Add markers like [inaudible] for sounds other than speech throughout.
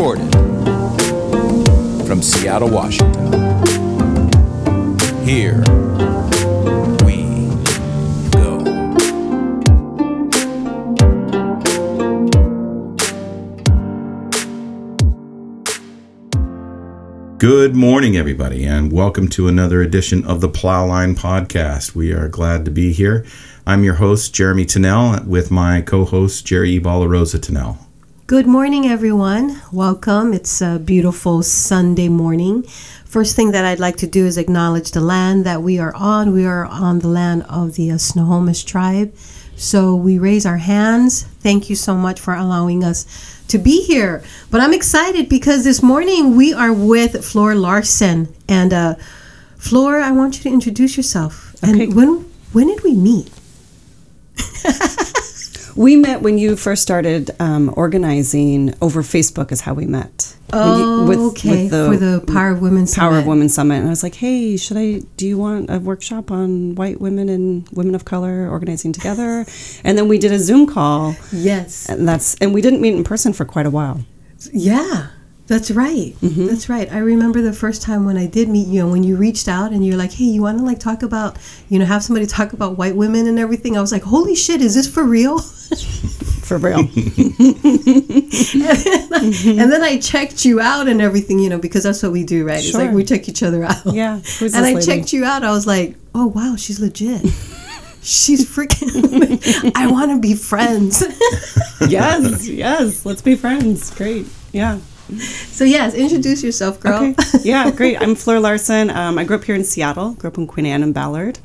Recorded from Seattle, Washington. Here we go. Good morning, everybody, and welcome to another edition of the Plowline Podcast. We are glad to be here. I'm your host, Jeremy Tennell, with my co host, Gerry Balarosa Tennell. Good morning, everyone. Welcome. It's a beautiful Sunday morning. First thing that I'd like to do is acknowledge the land that we are on. We are on the land of the uh, Snohomish tribe. So we raise our hands. Thank you so much for allowing us to be here. But I'm excited because this morning we are with Fleur Larsen. And uh, Fleur, I want you to introduce yourself. Okay. And when when did we meet? [laughs] We met when you first started um, organizing over Facebook. Is how we met. Oh, you- okay. For the Power of Women Power Summit. of Women Summit, and I was like, "Hey, should I? Do you want a workshop on white women and women of color organizing together?" [laughs] And then we did a Zoom call, Yes. and that's and we didn't meet in person for quite a while. Yeah, that's right. Mm-hmm. That's right. I remember the first time when I did meet you and when you reached out and you're like, "Hey, you want to like talk about, you know, have somebody talk about white women and everything." I was like, "Holy shit, is this for real?" [laughs] For real. [laughs] and then I checked you out and everything, you know, because that's what we do, right? Sure. It's like we check each other out. Yeah. And I lady? checked you out. I was like, "Oh wow, she's legit." She's freaking. [laughs] I want to be friends. yes, yes. Let's be friends. Great. Yeah. [laughs] so yes, introduce yourself, girl. Okay. [laughs] Yeah, great. I'm Fleur Larsen. Um, I grew up here in Seattle. Grew up in Queen Anne and Ballard.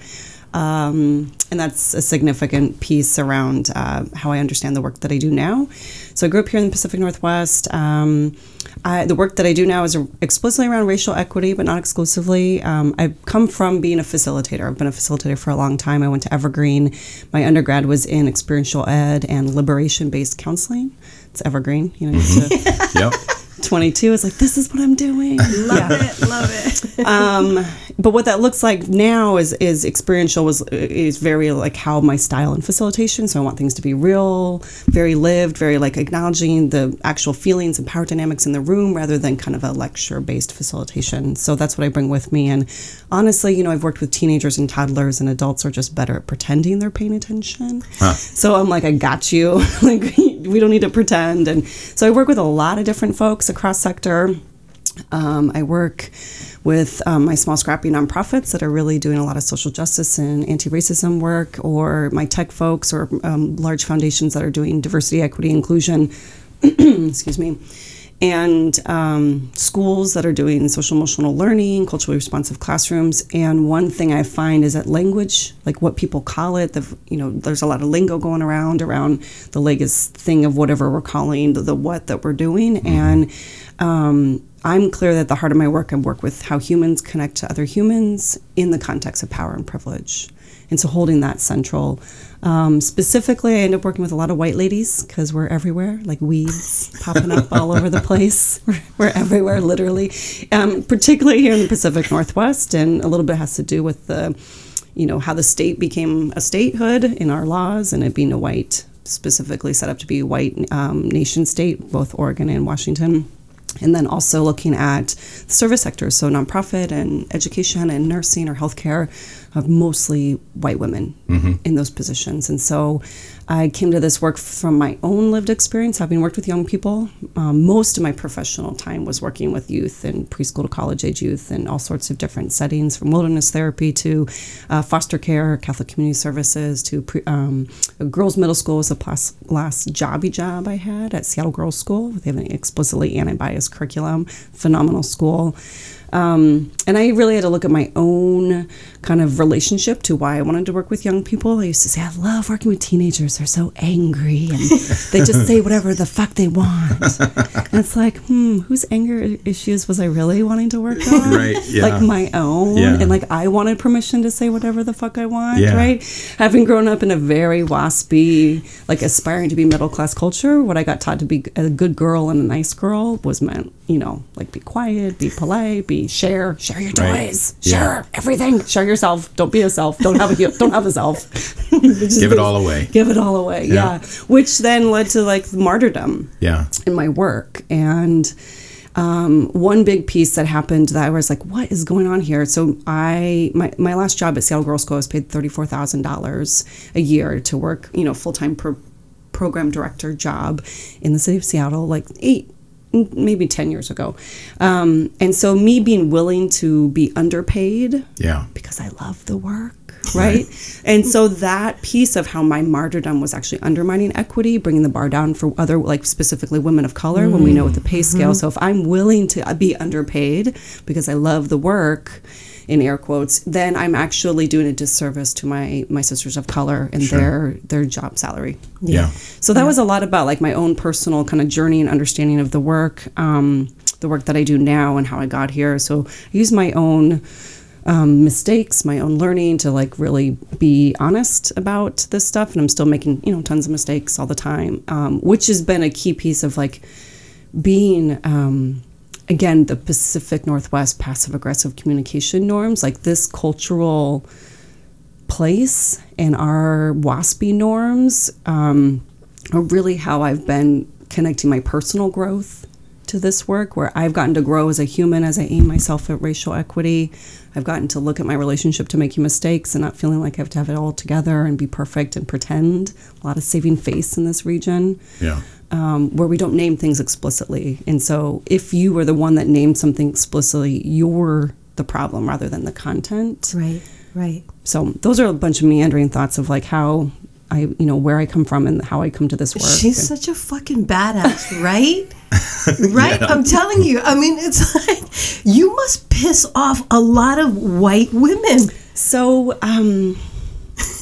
Um, and that's a significant piece around uh, how I understand the work that I do now. So I grew up here in the Pacific Northwest. Um, I, the work that I do now is explicitly around racial equity, but not exclusively. Um, I've come from being a facilitator. I've been a facilitator for a long time. I went to Evergreen. My undergrad was in experiential ed and liberation-based counseling. It's Evergreen. You know, you have to [laughs] Yep. 22 is like this is what i'm doing Love it. Love it. um but what that looks like now is is experiential was is very like how my style in facilitation so i want things to be real very lived very like acknowledging the actual feelings and power dynamics in the room rather than kind of a lecture based facilitation. So that's what i bring with me. And honestly you know i've worked with teenagers and toddlers and adults are just better at pretending they're paying attention. So i'm like i got you. [laughs] Like we don't need to pretend. And so i work with a lot of different folks across sector um, I work with um, my small, scrappy nonprofits that are really doing a lot of social justice and anti racism work, or my tech folks, or um, large foundations that are doing diversity, equity, inclusion. [clears throat] excuse me. And um, schools that are doing social emotional learning, culturally responsive classrooms. And one thing I find is that language, like what people call it, the you know, there's a lot of lingo going around around the latest thing of whatever we're calling the, the what that we're doing. And um, I'm clear that the heart of my work, I work with how humans connect to other humans in the context of power and privilege. And so holding that central. Um, specifically, I end up working with a lot of white ladies because we're everywhere, like weeds popping up all over the place. We're, [laughs] we're everywhere, literally. Um, particularly here in the Pacific Northwest, and a little bit has to do with the, you know, how the state became a statehood in our laws, and it being a white, specifically set up to be white um, nation state, both Oregon and Washington and then also looking at the service sectors, so nonprofit and education and nursing or healthcare, of mostly white women in those positions. And so I came to this work from my own lived experience, having worked with young people. Um, most of my professional time was working with youth and preschool to college age youth and all sorts of different settings, from wilderness therapy to uh, foster care, Catholic community services, to pre, um, girls' middle school was the last, last jobby job I had at Seattle Girls School. They have an explicitly anti-bias curriculum, phenomenal school. Um, and I really had to look at my own kind of relationship to why I wanted to work with young people. I used to say, I love working with teenagers. They're so angry and [laughs] they just say whatever the fuck they want. and it's like, hmm, whose anger issues was I really wanting to work on? [laughs] Right, yeah. Like my own. Yeah. And like I wanted permission to say whatever the fuck I want, Yeah. right? Having grown up in a very waspy, like aspiring to be middle class culture, what I got taught to be a good girl and a nice girl was meant, you know, like be quiet, be polite, be share, share your Right. toys, Yeah. share everything, share yourself. Don't be a self. Don't have a don't have a self. [laughs] Give it all away. Give it all away. Yeah. Yeah. Which then led to like martyrdom Yeah. in my work and um, one big piece that happened that I was like, what is going on here? So I my, my last job at Seattle Girls School I was paid thirty four thousand dollars a year to work, you know, full time pro- program director job in the city of Seattle, like eight maybe 10 years ago um, and so me being willing to be underpaid Yeah. because I love the work, right? and so that piece of how my martyrdom was actually undermining equity, bringing the bar down for other, like specifically women of color, when we know with the pay scale. So if I'm willing to be underpaid because I love the work, in air quotes, then I'm actually doing a disservice to my my sisters of color and their their job salary. Yeah. So that was a lot about like my own personal kind of journey and understanding of the work, um, the work that I do now and how I got here. So I use my own um, mistakes, my own learning to like really be honest about this stuff. And I'm still making, you know, tons of mistakes all the time, um, which has been a key piece of like being, um, again, the Pacific Northwest passive aggressive communication norms, like this cultural place and our waspy norms um, are really how I've been connecting my personal growth to this work, where I've gotten to grow as a human as I aim myself at racial equity. I've gotten to look at my relationship to making mistakes and not feeling like I have to have it all together and be perfect and pretend. A lot of saving face in this region Yeah. um, where we don't name things explicitly. And so, if you were the one that named something explicitly, you're the problem rather than the content. Right, right. So, those are a bunch of meandering thoughts of like how I, you know, where I come from and how I come to this work. She's such a fucking badass, right? [laughs] right? I'm telling you. I mean, it's [laughs] like you must piss off a lot of white women. So, um,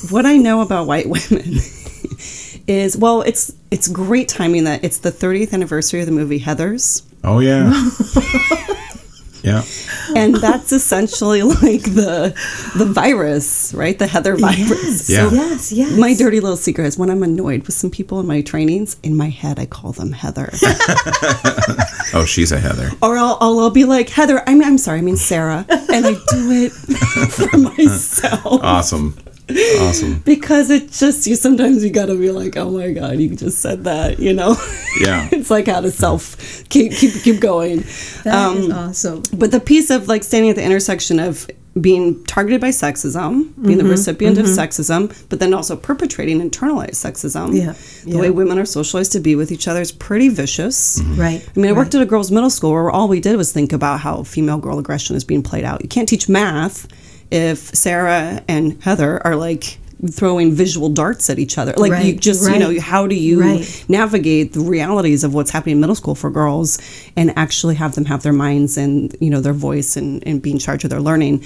what I know about white [laughs] women is well, it's it's great timing that it's the 30th anniversary of the movie Heather's. Oh yeah. Yeah. and that's essentially [laughs] like the the virus, right? The Heather virus. Yeah. Yes, yes. My dirty little secret is when I'm annoyed with some people in my trainings, in my head I call them Heather, [laughs] Oh, she's a Heather. or I'll, I'll, I'll be like Heather. I mean, I'm sorry, I mean Sarah, and I do it [laughs] for myself Awesome. Awesome. [laughs] because it just you. Sometimes you gotta be like, oh my god, you just said that, you know. Yeah. [laughs] it's like how to self keep keep keep going. That is um, awesome. But the piece of like standing at the intersection of being targeted by sexism, being Mm-hmm, the recipient of mm-hmm. sexism, but then also perpetrating internalized sexism. Yeah, The yeah. way women are socialized to be with each other is pretty vicious. Mm-hmm. Right. I mean, I worked right. at a girls' middle school where all we did was think about how female girl aggression is being played out. You can't teach math if Sarah and Heather are like throwing visual darts at each other. Like you Right, just, you know, how do you right. navigate the realities of what's happening in middle school for girls and actually have them have their minds and, you know, their voice and, and be in charge of their learning.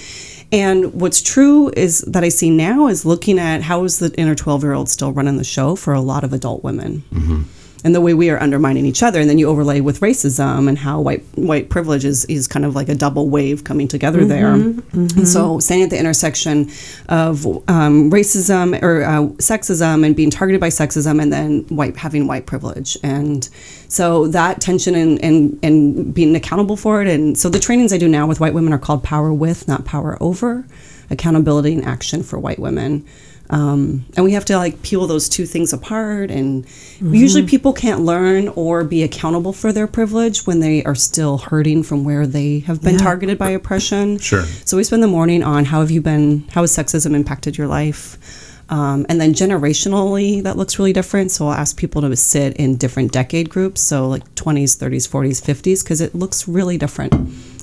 And what's true is that I see now is looking at how is the inner 12 year old still running the show for a lot of adult women mm-hmm. And the way we are undermining each other and then you overlay with racism and how white white privilege is, is kind of like a double wave coming together there. and so standing at the intersection of um, racism or uh, sexism and being targeted by sexism and then white having white privilege. And so that tension and, and and being accountable for it. And so the trainings i do now with white women are called power with not power over accountability and action for white women um, and we have to like peel those two things apart and usually people can't learn or be accountable for their privilege when they are still hurting from where they have been Yeah. targeted by oppression. Sure. so we spend the morning on how have you been how has sexism impacted your life? Um, and then generationally that looks really different. So i'll ask people to sit in different decade groups. So like 20s 30s 40s 50s because it looks really different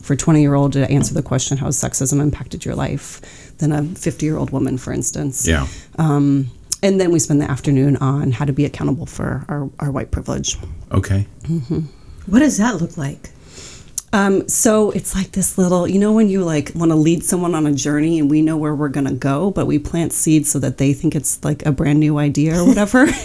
for 20 year old to answer the question how has sexism impacted your life than a 50 year old woman for instance Yeah. um, and then we spend the afternoon on how to be accountable for our, our white privilege Okay. What does that look like? Um, so it's like this little, you know, when you like want to lead someone on a journey and we know where we're gonna go, but we plant seeds so that they think it's like a brand new idea or whatever. [laughs]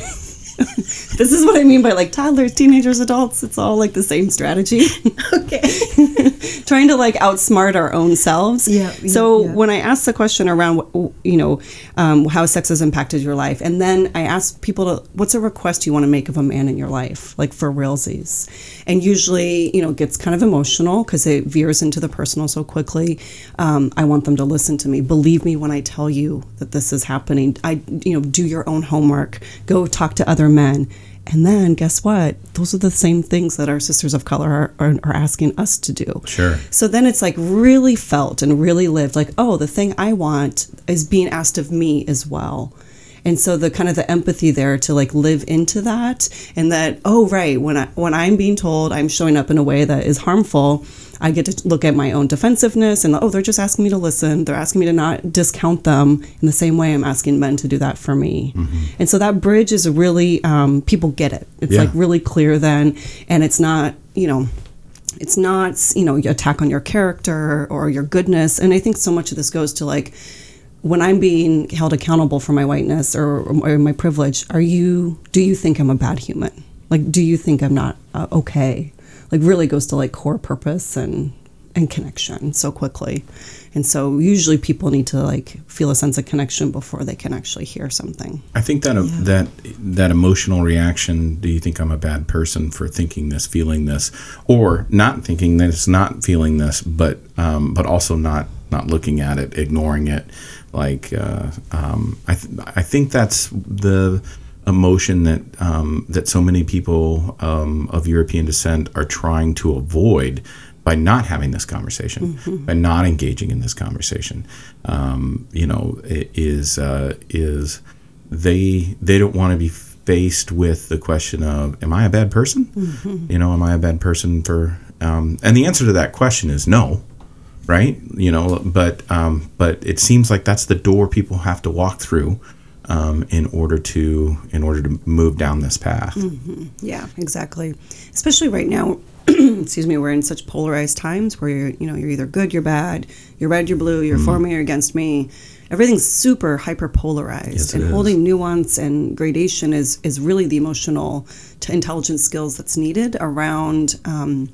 [laughs] this is what I mean by like toddlers, teenagers, adults. It's all like the same strategy. [laughs] Okay. [laughs] Trying to like outsmart our own selves. Yeah, So yeah. when I asked the question around, you know, um, how sex has impacted your life, and then I asked people to, what's a request you want to make of a man in your life, like for realsies, and usually, you know, it gets kind of emotional because it veers into the personal so quickly. Um, I want them to listen to me, believe me when I tell you that this is happening. I, you know, do your own homework, go talk to other men. And then guess what? Those are the same things that our sisters of color are, are, are asking us to do. Sure. So then it's like really felt and really lived like, oh, the thing I want is being asked of me as well. And so the kind of the empathy there to like live into that and that, oh right, when I when I'm being told I'm showing up in a way that is harmful, I get to look at my own defensiveness and oh, they're just asking me to listen. They're asking me to not discount them in the same way I'm asking men to do that for me. And so that bridge is really um, people get it. It's Yeah. like really clear then, and it's not you know it's not you know attack on your character or your goodness and i think so much of this goes to like when i'm being held accountable for my whiteness or, or my privilege are you do you think i'm a bad human like do you think i'm not uh, okay like really goes to like core purpose and and connection so quickly and so usually people need to like feel a sense of connection before they can actually hear something I think that that that emotional reaction. Do you think I'm a bad person for thinking this, feeling this, or not thinking this, not feeling this, but um, but also not not looking at it, ignoring it? Like uh, um, I th- I think that's the emotion that um, that so many people um, of European descent are trying to avoid by not having this conversation, by not engaging in this conversation. Um, you know, is uh, is they they don't want to be faced with the question of am I a bad person? You know, am I a bad person for? Um, and the answer to that question is no, right? You know, but um, but it seems like that's the door people have to walk through um, in order to in order to move down this path. Yeah, exactly. Especially right now, [clears throat] excuse me, we're in such polarized times where you're, you know, you're either good, you're bad, you're red, you're blue, you're for me or against me. Everything's super hyper polarized, Yes, and is. holding nuance and gradation is is really the emotional to intelligence skills that's needed around. Um,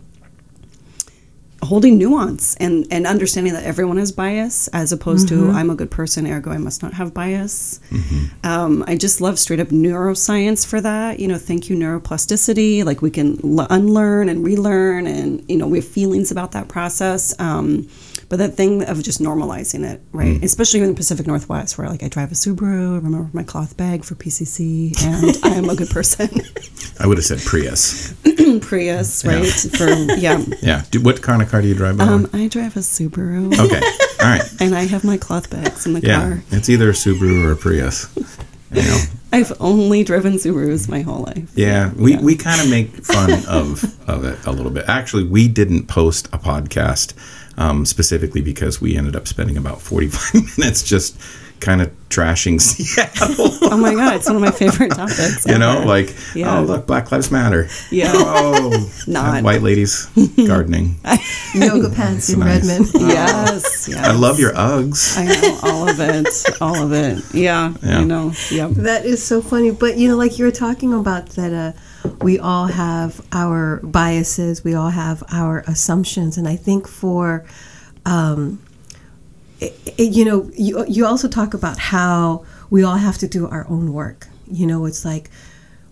holding nuance and and understanding that everyone has bias as opposed to i'm a good person ergo i must not have bias. Um, i just love straight up neuroscience for that you know thank you neuroplasticity like we can l- unlearn and relearn and you know we have feelings about that process. Um, but that thing of just normalizing it right especially in the pacific northwest where like i drive a subaru I remember my cloth bag for pcc and i am a good person [laughs] I would have said Prius. [clears throat] prius right for yeah Yeah. Do, what kind of car do you drive? Um, i drive a subaru Okay. All right. [laughs] and I have my cloth bags in the Yeah. car. It's either a Subaru or a Prius. You know. [laughs] I've only driven Subarus my whole life. Yeah, we, we kind of make fun of of it a little bit. Actually, we didn't post a podcast um, specifically because we ended up spending about forty five [laughs] minutes just kind of trashing [laughs] Seattle. Oh my god, it's one of my favorite topics. you know, like Yeah. oh look, Black Lives Matter. Yeah. Oh, [laughs] Not. white ladies gardening. Yoga pants in nice. Redmond. yes, yes. I love your Uggs. I know all of it, all of it. Yeah, Yeah. I know. Yep. That is so funny. But you know, like you were talking about that uh, we all have our biases, we all have our assumptions, and I think for um, it, it- you know, you you also talk about how we all have to do our own work. You know, it's like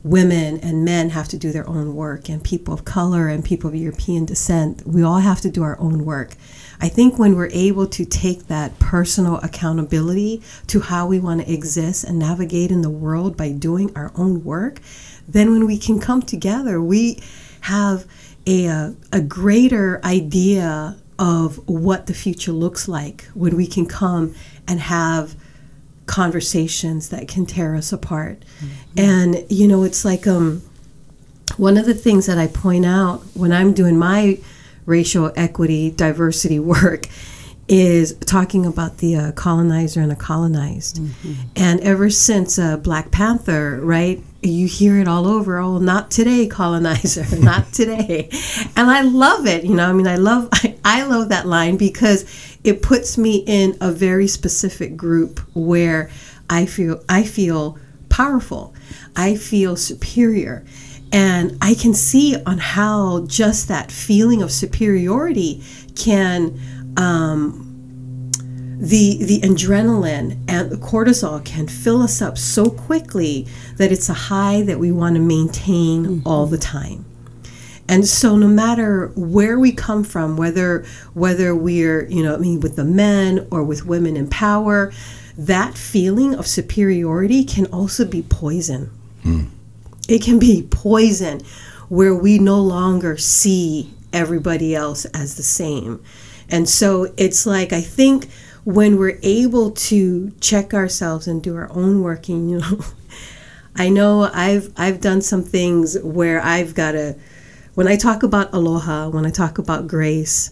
women and men have to do their own work, and people of color and people of European descent, we all have to do our own work. I think when we're able to take that personal accountability to how we want to exist and navigate in the world by doing our own work, then when we can come together, we have a, uh, a greater idea of what the future looks like when we can come and have conversations that can tear us apart. And you know, it's like um one of the things that I point out when I'm doing my racial equity diversity [laughs] work is talking about the uh, colonizer and the colonized. And ever since uh, Black Panther, right, you hear it all over. Oh, not today, colonizer, [laughs] not today. And I love it. You know, I mean, I love I, [laughs] I love that line because it puts me in a very specific group where I feel I feel powerful. I feel superior. And I can see on how just that feeling of superiority can um, the the adrenaline and the cortisol can fill us up so quickly that it's a high that we want to maintain all the time. And so no matter where we come from, whether whether we're, you know, I mean with the men or with women in power, that feeling of superiority can also be poison. It can be poison where we no longer see everybody else as the same. And so it's like I think when we're able to check ourselves and do our own working, [laughs] you know, I know I've I've done some things where I've got to when I talk about aloha, when I talk about grace,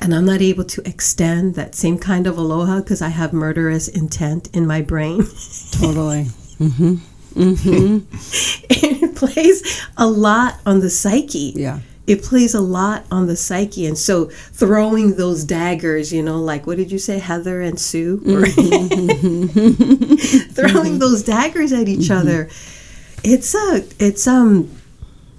and I'm not able to extend that same kind of aloha because I have murderous intent in my brain. [laughs] Totally. Mm-hmm. [laughs] it plays a lot on the psyche. Yeah. It plays a lot on the psyche. And so throwing those daggers, you know, like what did you say, Heather and Sue? Or [laughs] throwing those daggers at each other. It's a it's um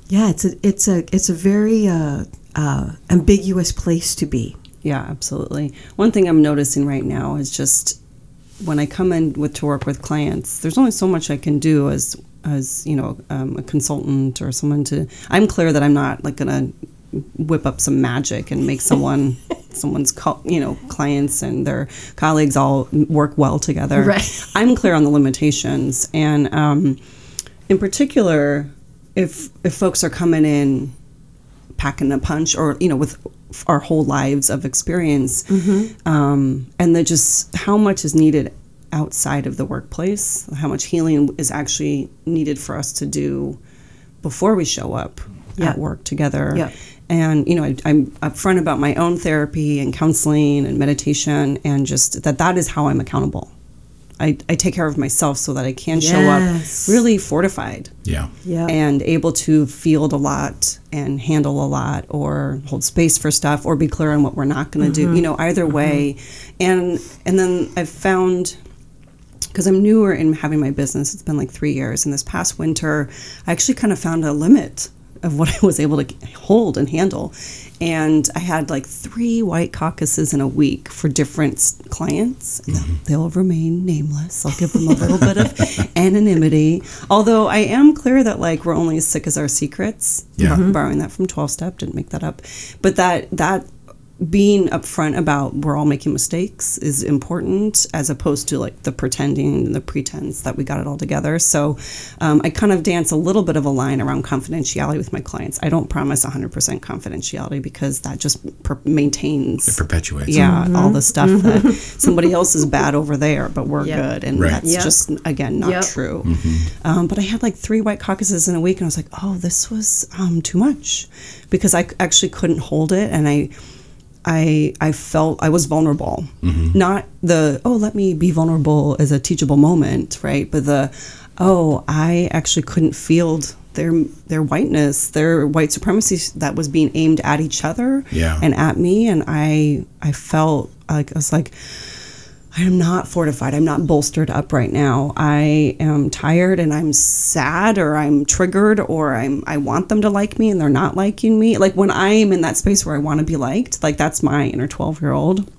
yeah, it's a it's a it's a very uh, uh, ambiguous place to be. Yeah, absolutely. One thing I'm noticing right now is just when I come in with to work with clients, there's only so much I can do as as you know um, a consultant or someone to. I'm clear that I'm not like gonna whip up some magic and make someone [laughs] someone's co- you know clients and their colleagues all work well together. Right. [laughs] I'm clear on the limitations and um, in particular if if folks are coming in packing a punch or you know with our whole lives of experience um, and that just how much is needed outside of the workplace how much healing is actually needed for us to do before we show up Yeah. at work together Yeah. and you know I, i'm upfront about my own therapy and counseling and meditation and just that that is how i'm accountable I, I take care of myself so that i can show up really fortified. Yeah. Yeah. and able to field a lot and handle a lot or hold space for stuff or be clear on what we're not going to do mm-hmm. you know either mm-hmm. way. And and then i've found because i'm newer in having my business it's been like three years and this past winter i actually kind of found a limit of what [laughs] i was able to hold and handle and i had like three white caucuses in a week for different s- clients. They'll remain nameless. I'll give them a little bit of [laughs] anonymity. Although i am clear that like we're only as sick as our secrets. Yeah. Mhm. borrowing that from 12 step didn't make that up. But that that being upfront about we're all making mistakes is important as opposed to like the pretending and the pretense that we got it all together so um, i kind of dance a little bit of a line around confidentiality with my clients i don't promise 100% confidentiality because that just per- maintains It perpetuates. yeah all the stuff that somebody else is bad over there but we're Yep. good and Right. that's Yep. just again not Yep. true um, but i had like three white caucuses in a week and i was like oh this was um, too much because i actually couldn't hold it and i I, I felt I was vulnerable. Mm-hmm. Not the, oh, let me be vulnerable as a teachable moment, right? But the, oh, I actually couldn't field their their whiteness, their white supremacy that was being aimed at each other Yeah. and at me. And I I felt like I was like, I am not fortified. I'm not bolstered up right now. I am tired and I'm sad or I'm triggered or I'm I want them to like me and they're not liking me. Like when I'm in that space where I want to be liked, like that's my inner 12-year-old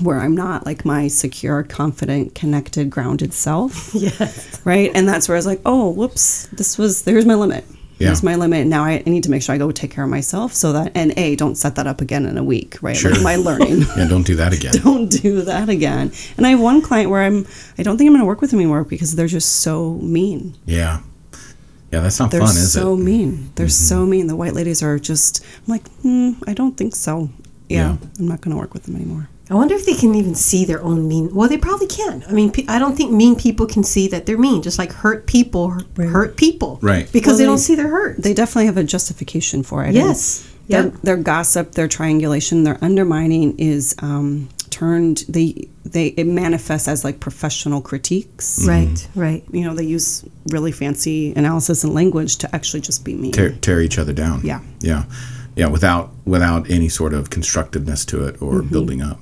where I'm not like my secure, confident, connected, grounded self. [laughs] yes. Right? And that's where I was like, "Oh, whoops. This was there's my limit." Yeah. Here's my limit. Now I, I need to make sure I go take care of myself so that and A, don't set that up again in a week, right? Sure. Like my learning [laughs] Yeah, don't do that again. [laughs] don't do that again. And I have one client where I'm I don't think I'm going to work with them anymore because they're just so mean. Yeah. Yeah, that's not They're fun, is so it? Mm-hmm. mean. They're so mean. The white ladies are just I'm like, hmm, I don't think so. Yeah, Yeah. I'm not going to work with them anymore. I wonder if they can even see their own mean. Well, they probably can. I mean, pe- I don't think mean people can see that they're mean. Just like hurt people hurt people, Right. Because Well, they they- don't see their hurt. They definitely have a justification for it. Yes. And Their, Yep. their gossip, their triangulation, their undermining is um, turned. They they it manifests as like professional critiques. right, right. You know, they use really fancy analysis and language to actually just be mean. Tear, tear each other down. Yeah. Yeah. Yeah, without without any sort of constructiveness to it or Mm-hmm. building up.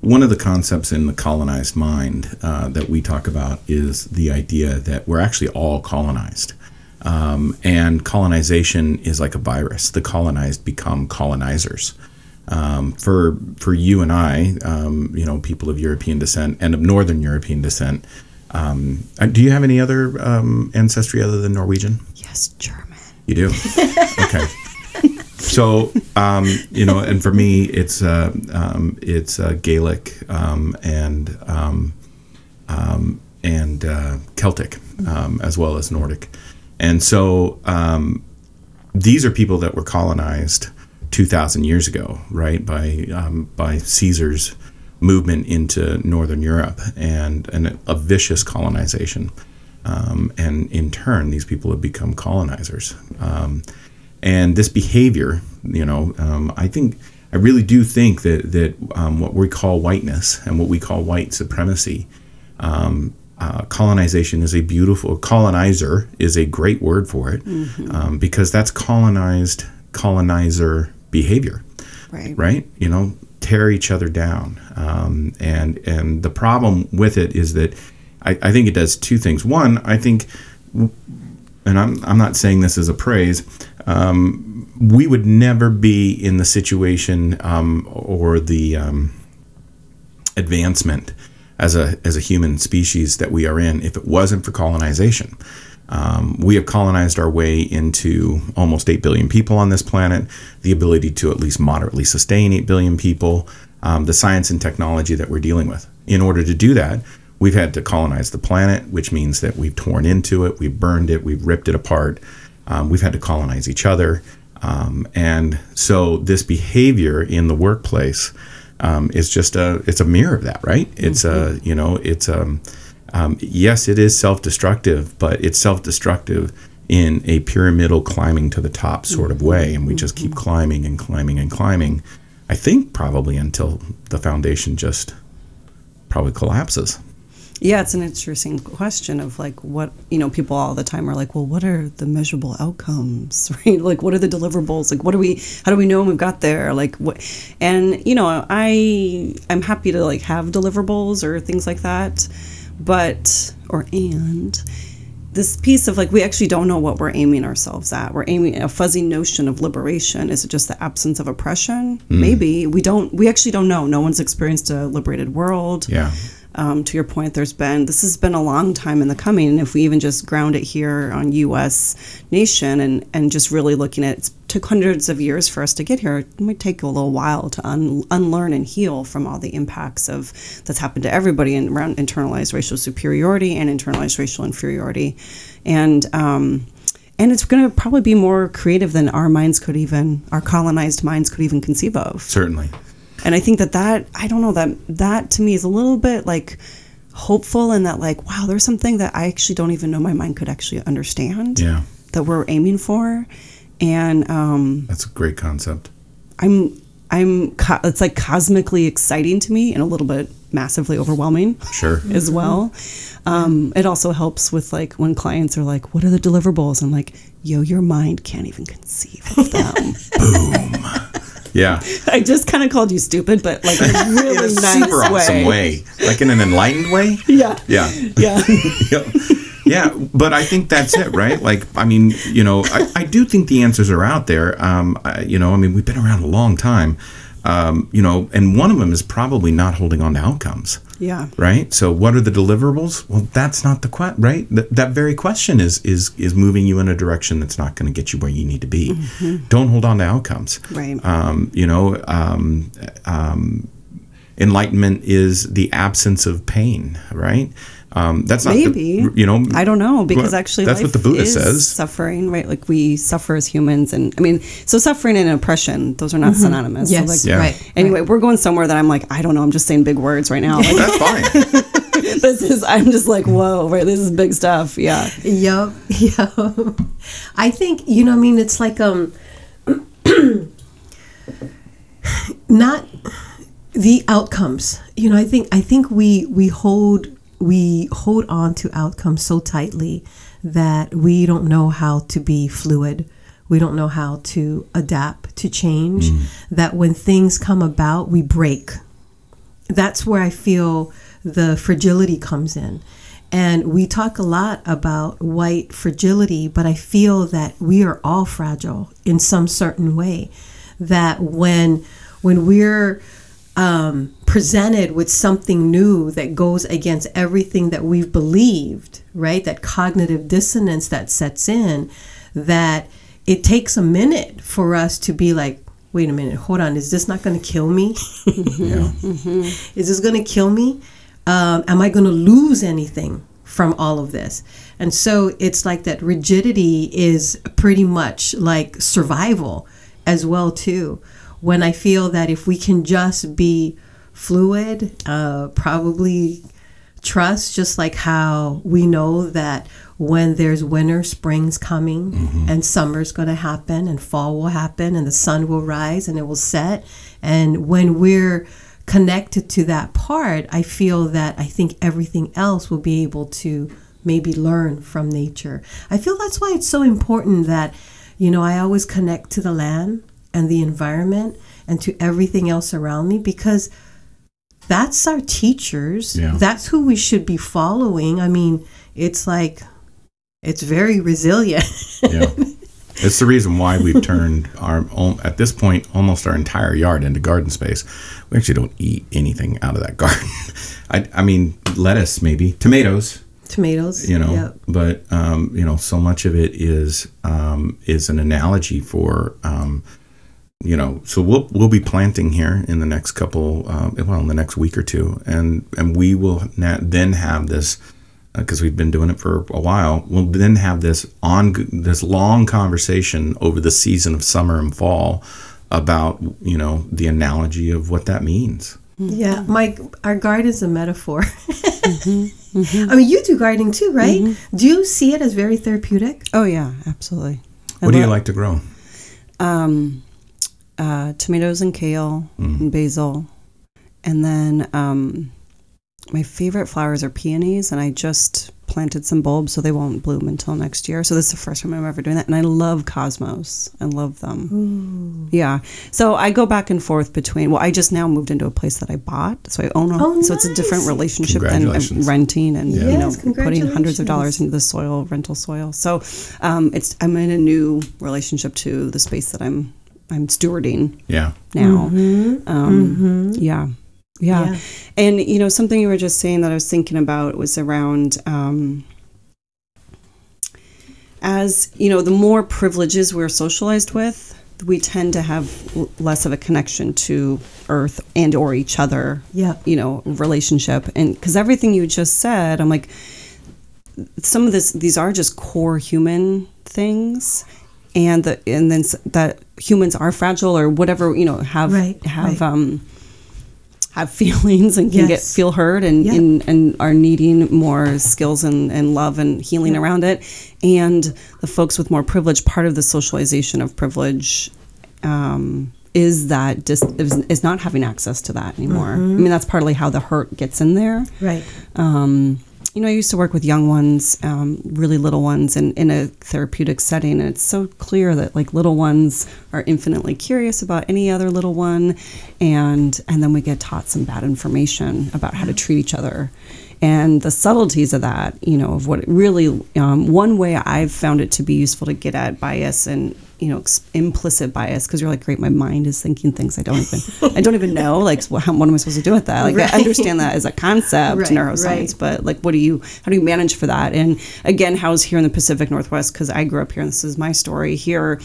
one of the concepts in the colonized mind uh, that we talk about is the idea that we're actually all colonized. Um, and colonization is like a virus. The colonized become colonizers. Um, for for you and I, um, you know, people of European descent and of Northern European descent, um, uh, do you have any other um, ancestry other than Norwegian? Yes, German. You do. [laughs] okay. So um, you know, and for me, it's uh, um, it's uh, Gaelic um, and um, um, and uh, Celtic um, as well as Nordic, and so these are people that were colonized two thousand years ago, right? By by Caesar's movement into northern Europe and and a vicious colonization. And in turn, these people have become colonizers. And this behavior, you know, um, I think I really do think that that um, what we call whiteness and what we call white supremacy, um, uh, colonization is a beautiful colonizer is a great word for it um, because that's colonized colonizer behavior Right. right? You know, tear each other down. Um, and and the problem with it is that I, I think it does two things. One, I think, and I'm I'm not saying this as a praise. Um, we would never be in the situation um, or the um, advancement as a as a human species that we are in if it wasn't for colonization. Um, we have colonized our way into almost 8 billion people on this planet, the ability to at least moderately sustain 8 billion people, um, the science and technology that we're dealing with. In order to do that, we've had to colonize the planet, which means that we've torn into it, we've burned it, we've ripped it apart, um, we've had to colonize each other. Um, and so this behavior in the workplace um, is just a it's a mirror of that, right? It's a you know it's um, um, yes, it is self-destructive, but it's self-destructive in a pyramidal climbing to the top sort of way, and we just keep climbing and climbing and climbing. I think probably until the foundation just probably collapses. Yeah, it's an interesting question of like what you know. People all the time are like, "Well, what are the measurable outcomes? [laughs] Right? Like, what are the deliverables? Like, what do we? How do we know when we've got there? Like, what? And you know, I I'm happy to like have deliverables or things like that, but or and this piece of like we actually don't know what we're aiming ourselves at. We're aiming a fuzzy notion of liberation. Is it just the absence of oppression? Mm. Maybe we don't. We actually don't know. No one's experienced a liberated world Yeah. Um, to your point, there's been this has been a long time in the coming. And if we even just ground it here on U.S. nation and and just really looking at it took hundreds of years for us to get here. It might take a little while to un, unlearn and heal from all the impacts of that's happened to everybody and around internalized racial superiority and internalized racial inferiority, and. Um, and it's going to probably be more creative than our minds could even, our colonized minds could even conceive of Certainly. And i think that that i don't know that that to me is a little bit like hopeful and that like wow there's something that i actually don't even know my mind could actually understand Yeah. that we're aiming for and um That's a great concept. i'm i'm co- it's like cosmically exciting to me and a little bit massively overwhelming Sure. [laughs] as well um it also helps with like when clients are like what are the deliverables i'm like yo your mind can't even conceive of them [laughs] Yeah. i just kind of called you stupid but like in a really [laughs] In a nice super way. awesome way. Like in an enlightened way. yeah Yeah. yeah [laughs] yeah. yeah, but I think that's it, right? Like, I mean, you know, I, I do think the answers are out there. Um, I, you know, I mean, we've been around a long time, um, you know, and one of them is probably not holding on to outcomes, yeah right? So, what are the deliverables? Well, that's not the question, right? Th- that very question is is is moving you in a direction that's not going to get you where you need to be. Don't hold on to outcomes, Right. Um, you know, um, um, enlightenment is the absence of pain, right? Um, that's not the- Maybe. you know I don't know because actually that's what the Buddha is says. Suffering, right? Like we suffer as humans, and I mean, so suffering and oppression, those are not synonymous. So, like, Yeah. right. Anyway, we're going somewhere that I'm like, I don't know. I'm just saying big words right now. Like, that's [laughs] fine. this is. I'm just like, whoa, right? This is big stuff. Yeah. Yep, [laughs] yep. I think you know. I mean, it's like um, [clears throat] not the outcomes. You know, I think I think we we hold we hold on to outcomes so tightly that we don't know how to be fluid. We don't know how to adapt to change. Mm. That when things come about, we break that's where I feel the fragility comes in. And we talk a lot about white fragility, but I feel that we are all fragile in some certain way. That when when we're um, presented with something new that goes against everything that we've believed, right? That cognitive dissonance that sets in, that it takes a minute for us to be like, wait a minute, hold on, is this not going to kill me? [laughs] Is this going to kill me? Um, am I going to lose anything from all of this? And so it's like that rigidity is pretty much like survival as well too. When I feel that if we can just be fluid, uh, probably trust, just like how we know that when there's winter, spring's coming, and summer's going to happen, and fall will happen, and the sun will rise and it will set. And when we're connected to that part, I feel that I think everything else will be able to maybe learn from nature. I feel that's why it's so important that, you know, I always connect to the land and the environment and to everything else around me because that's our teachers. Yeah. That's who we should be following. I mean, it's like it's very resilient. Yeah. [laughs] It's the reason why we've turned our own, at this point almost our entire yard into garden space. We actually don't eat anything out of that [laughs] garden. I, I mean, lettuce maybe, tomatoes, Tomatoes. you know, Yep. but um, you know, so much of it is um, is an analogy for um, you know. So we'll we'll be planting here in the next couple, uh, well, in the next week or two, and and we will na- then have this because we've been doing it for a while. We'll then have this on this long conversation over the season of summer and fall about you know the analogy of what that means. Yeah, my our garden's a metaphor. Mm-hmm. [laughs] I mean, you do gardening too, right? Do you see it as very therapeutic? Oh yeah, absolutely. I What do you love- like to grow? Um, uh, tomatoes and kale and basil, and then um, my favorite flowers are peonies, and I just planted some bulbs, so they won't bloom until next year. So this is the first time I'm ever doing that, and I love cosmos. I love them. Yeah. So I go back and forth between. Well, I just now moved into a place that I bought, so I own. A, Oh, so it's a different relationship than uh, renting and you Yes, know putting hundreds of dollars into the soil, rental soil. So um, it's I'm in a new relationship to the space that I'm I'm stewarding Yeah, now. Mm-hmm. Um, yeah. yeah. Yeah. And, you know, something you were just saying that I was thinking about was around um, as, you know, the more privileges we're socialized with, we tend to have l- less of a connection to earth and or each other Yeah. you know relationship and because everything you just said i'm like some of this these are just core human things and the and then that humans are fragile or whatever you know have Right, have right. um have [laughs] feelings and can get feel heard and, Yeah. and and are needing more skills and, and love and healing around it and the folks with more privilege part of the socialization of privilege um, is that dis- is, is not having access to that anymore. Mm-hmm. I mean, that's partly how the hurt gets in there. Right. Um, you know, I used to work with young ones, um, really little ones, in, in a therapeutic setting, and it's so clear that like little ones are infinitely curious about any other little one, and and then we get taught some bad information about how to treat each other, and the subtleties of that, you know, of what really. Um, one way I've found it to be useful to get at bias and you know ex- implicit bias because you're like, great, my mind is thinking things I don't even I don't even know. Like, what, how, what am I supposed to do with that? Like, Right. I understand that as a concept, Right, neuroscience, right. but like what do you how do you manage for that and again how's here in the pacific northwest because i grew up here and this is my story here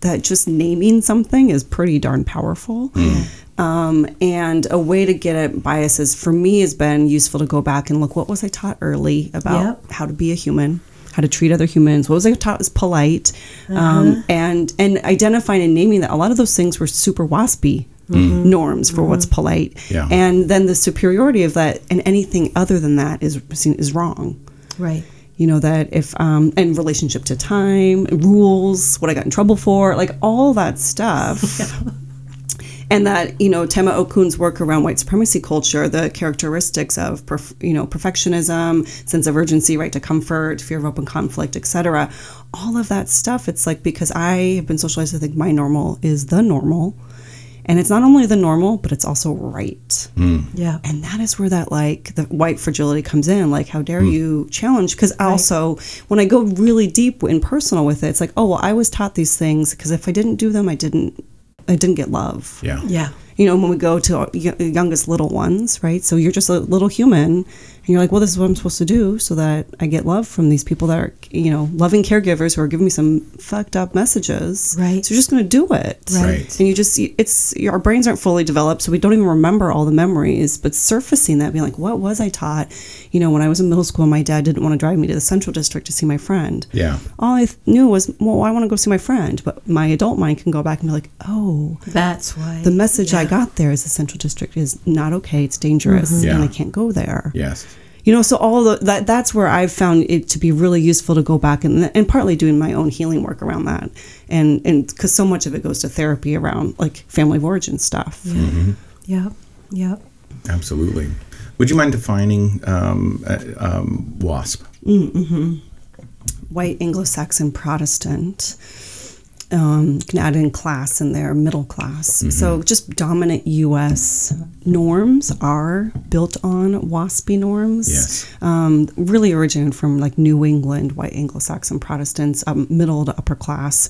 that just naming something is pretty darn powerful um, and a way to get at biases for me has been useful to go back and look what was i taught early about Yep. how to be a human how to treat other humans what was i taught was polite um, and and identifying and naming that a lot of those things were super waspy norms for what's polite. Yeah. and then the superiority of that and anything other than that is seen is wrong. Right. you know that if um in relationship to time rules what i got in trouble for like all that stuff [laughs] and that you know tema okun's work around white supremacy culture the characteristics of perf- you know perfectionism sense of urgency right to comfort fear of open conflict etc all of that stuff it's like because i have been socialized i think my normal is the normal And it's not only the normal, but it's also right. Hmm. Yeah. And that is where that like the white fragility comes in. Like, how dare hmm. you challenge? Because also, when I go really deep and personal with it, it's like, oh well, I was taught these things because if I didn't do them, I didn't, I didn't get love. Yeah. Yeah. You know, when we go to our youngest little ones, right? So you're just a little human, and you're like, well, this is what I'm supposed to do so that I get love from these people that are, you know, loving caregivers who are giving me some fucked up messages. Right. So you're just going to do it. Right. And you just, it's, our brains aren't fully developed, so we don't even remember all the memories, but surfacing that, being like, what was I taught? You know, when I was in middle school, my dad didn't want to drive me to the central district to see my friend. Yeah. All I th- knew was, well, I want to go see my friend. But my adult mind can go back and be like, oh, That's why. the message I Yeah. got there is the central district is not okay. It's dangerous, Yeah. and I can't go there. Yes. You know, so all the, that that's where I've found it to be really useful to go back and and partly doing my own healing work around that, and and because so much of it goes to therapy around like family of origin stuff. Mm-hmm. Yep. Yep. Absolutely. Would you mind defining um, uh, um, WASP? White Anglo-Saxon Protestant. Um, can add in class in there, middle class. So just dominant U.S. norms are built on WASPy norms. Yes. um, really originated from like New England white Anglo-Saxon Protestants, um, middle to upper class.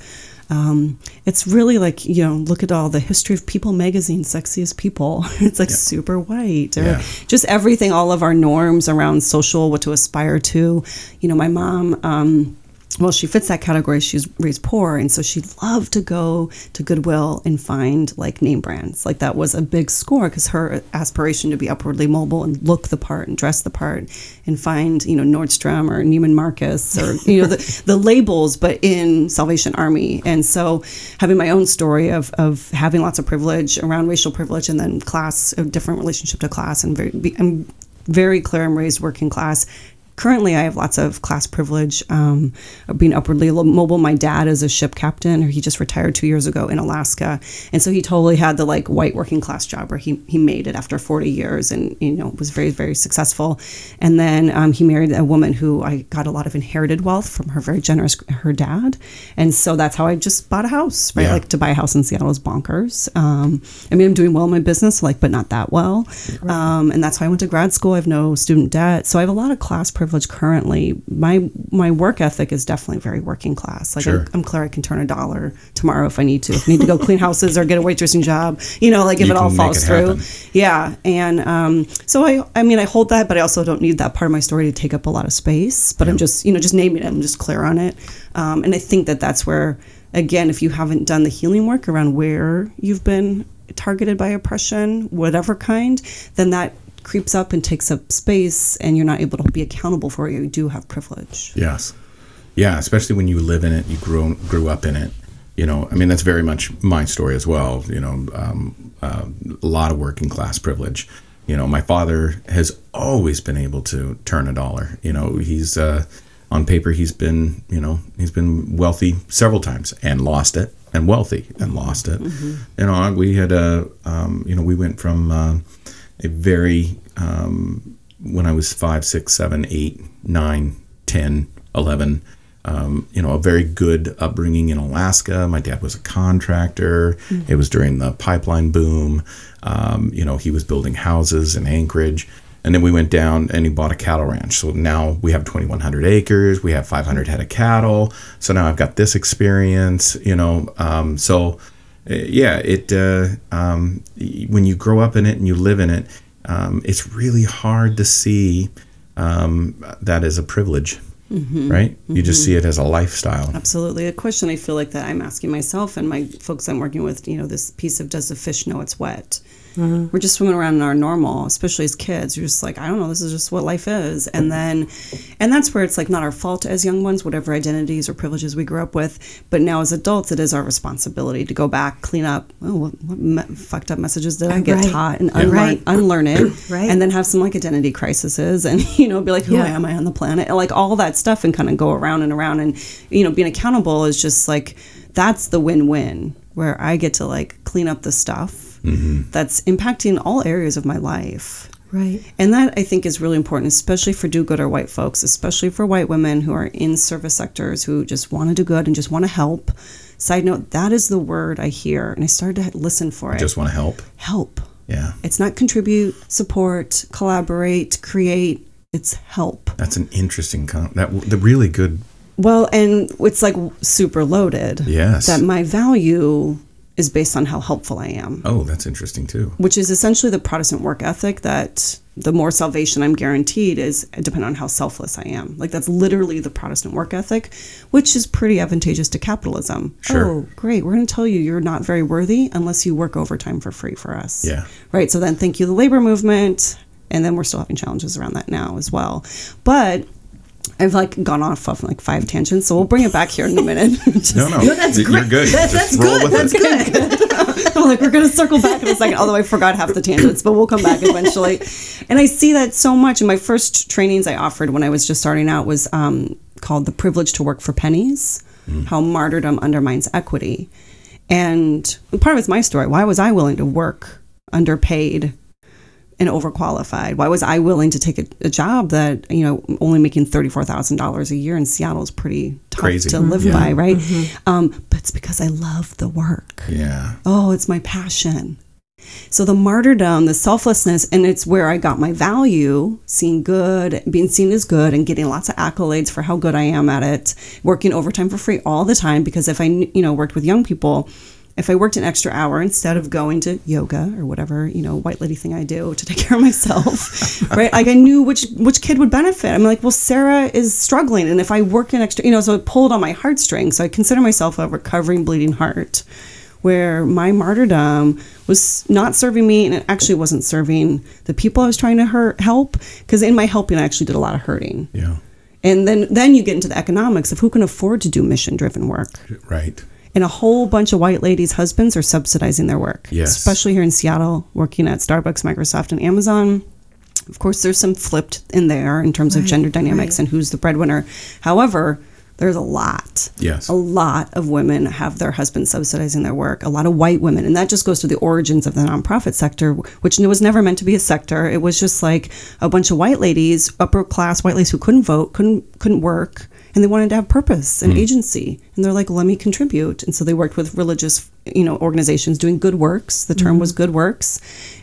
Um, it's really like you know, look at all the history of People magazine, sexiest people. [laughs] it's like super white, or Yeah. just everything. All of our norms around social, what to aspire to. You know, my mom. Um, well, she fits that category. She's raised poor, and so she loved to go to Goodwill and find like name brands. Like that was a big score because her aspiration to be upwardly mobile and look the part and dress the part and find you know Nordstrom or Neiman Marcus or you know the, [laughs] the labels, but in Salvation Army. And so having my own story of of having lots of privilege around racial privilege and then class, a different relationship to class, and very I'm very clear. I'm raised working class currently I have lots of class privilege um, being upwardly mobile. My dad is a ship captain, or he just retired two years ago in Alaska, and so he totally had the like white working class job where he he made it after 40 years, and you know was very very successful. And then um, he married a woman who I got a lot of inherited wealth from her very generous her dad, and so that's how I just bought a house. Right, Yeah. like to buy a house in Seattle is bonkers. Um, I mean, I'm doing well in my business, like, but not that well. Um, and that's why I went to grad school. I have no student debt, so I have a lot of class privilege currently. My my work ethic is definitely very working class. Like, Sure. I'm, I'm clear I can turn a dollar tomorrow if I need to. If I need to go clean houses or get a waitressing job, you know, like if You it all falls it through. Yeah, and um, so I I mean I hold that, but I also don't need that part of my story to take up a lot of space. But I'm just you know just naming it. I'm just clear on it, um, and I think that that's where again, if you haven't done the healing work around where you've been targeted by oppression, whatever kind, then that creeps up and takes up space, and you're not able to be accountable for it. You do have privilege. Yes. Yeah, especially when you live in it, you grew grew up in it. You know, I mean, that's very much my story as well. You know, um, uh, a lot of working class privilege. You know, my father has always been able to turn a dollar. You know, he's uh, on paper he's been you know he's been wealthy several times and lost it, and wealthy and lost it. You know, we had a um, you know we went from uh, a very um, when I was five, six, seven, eight, nine, ten, eleven. Um, you know, a very good upbringing in Alaska. My dad was a contractor. It was during the pipeline boom. Um, you know, he was building houses in Anchorage. And then we went down and he bought a cattle ranch. So now we have 2,100 acres. We have 500 head of cattle. So now I've got this experience, you know. Um, so, yeah, it uh, um, when you grow up in it and you live in it, um, it's really hard to see um, that as a privilege, right? You just see it as a lifestyle. Absolutely. A question I feel like that I'm asking myself and my folks I'm working with, you know, this piece of does the fish know it's wet? We're just swimming around in our normal, especially as kids. You're just like, I don't know, this is just what life is. And then, and that's where it's like not our fault as young ones, whatever identities or privileges we grew up with. But now as adults, it is our responsibility to go back, clean up. Oh, what, what me- fucked up messages did I uh, get Right. taught and Right. unlearn, unlearn it? [clears throat] Right. And then have some like identity crises and, [laughs] you know, be like, who Yeah. am I on the planet? Like all that stuff and kind of go around and around. And, you know, being accountable is just like, that's the win win where I get to like clean up the stuff that's impacting all areas of my life. Right. And that I think is really important, especially for do gooder white folks, especially for white women who are in service sectors who just want to do good and just want to help. Side note, that is the word I hear. And I started to listen for it. Just want to help. help. Yeah. It's not contribute, support, collaborate, create. It's help. That's an interesting con- that the really good Well, and it's like super loaded. Yes. That my value is based on how helpful I am, Oh, that's interesting too. which is essentially the Protestant work ethic that the more salvation I'm guaranteed is dependent on how selfless I am. Like that's literally the Protestant work ethic, which is pretty advantageous to capitalism. Sure. Oh, great. We're going to tell you you're not very worthy unless you work overtime for free for us. Yeah. Right. So then thank you, the labor movement. And then we're still having challenges around that now as well. But I've like gone off of like five tangents, so we'll bring it back here in a minute. Just- [laughs] No, [laughs] no, that's you're great. good. That- that's good. That's it. good. [laughs] I'm like, we're going to circle back in a second, although I forgot half the tangents, but we'll come back eventually. And I see that so much. In my first trainings I offered when I was just starting out was um, called The Privilege to Work for Pennies How Martyrdom Undermines Equity. And part of it's my story. Why was I willing to work underpaid? And overqualified. Why was I willing to take a, a job that you know only making thirty four thousand dollars a year in Seattle is pretty tough Crazy. to live Yeah. by, right? Um, but it's because I love the work. Yeah. Oh, it's my passion. So the martyrdom, the selflessness, and it's where I got my value, seeing good, being seen as good, and getting lots of accolades for how good I am at it. Working overtime for free all the time because if I, you know, worked with young people, if I worked an extra hour instead of going to yoga or whatever, you know, white lady thing I do to take [laughs] care of myself, [laughs] right? Like I knew which which kid would benefit. I'm like, well, Sarah is struggling, and if I work an extra, you know, so it pulled on my heartstrings. So I consider myself a recovering bleeding heart where my martyrdom was not serving me and it actually wasn't serving the people I was trying to hurt, help because in my helping I actually did a lot of hurting. Yeah. And then then you get into the economics of who can afford to do mission driven work. Right. And a whole bunch of white ladies' husbands are subsidizing their work. Yes. Especially here in Seattle, working at Starbucks, Microsoft, and Amazon. Of course, there's some flipped in there in terms of gender dynamics right. and who's the breadwinner. However, there's a lot. Yes. A lot of women have their husbands subsidizing their work. A lot of white women, and that just goes to the origins of the nonprofit sector, which was never meant to be a sector. It was just like a bunch of white ladies, upper class white ladies who couldn't vote, couldn't couldn't work, and they wanted to have purpose and hmm. agency. And they're like, "Let me contribute." And so they worked with religious, you know, organizations doing good works. The term mm-hmm. was good works,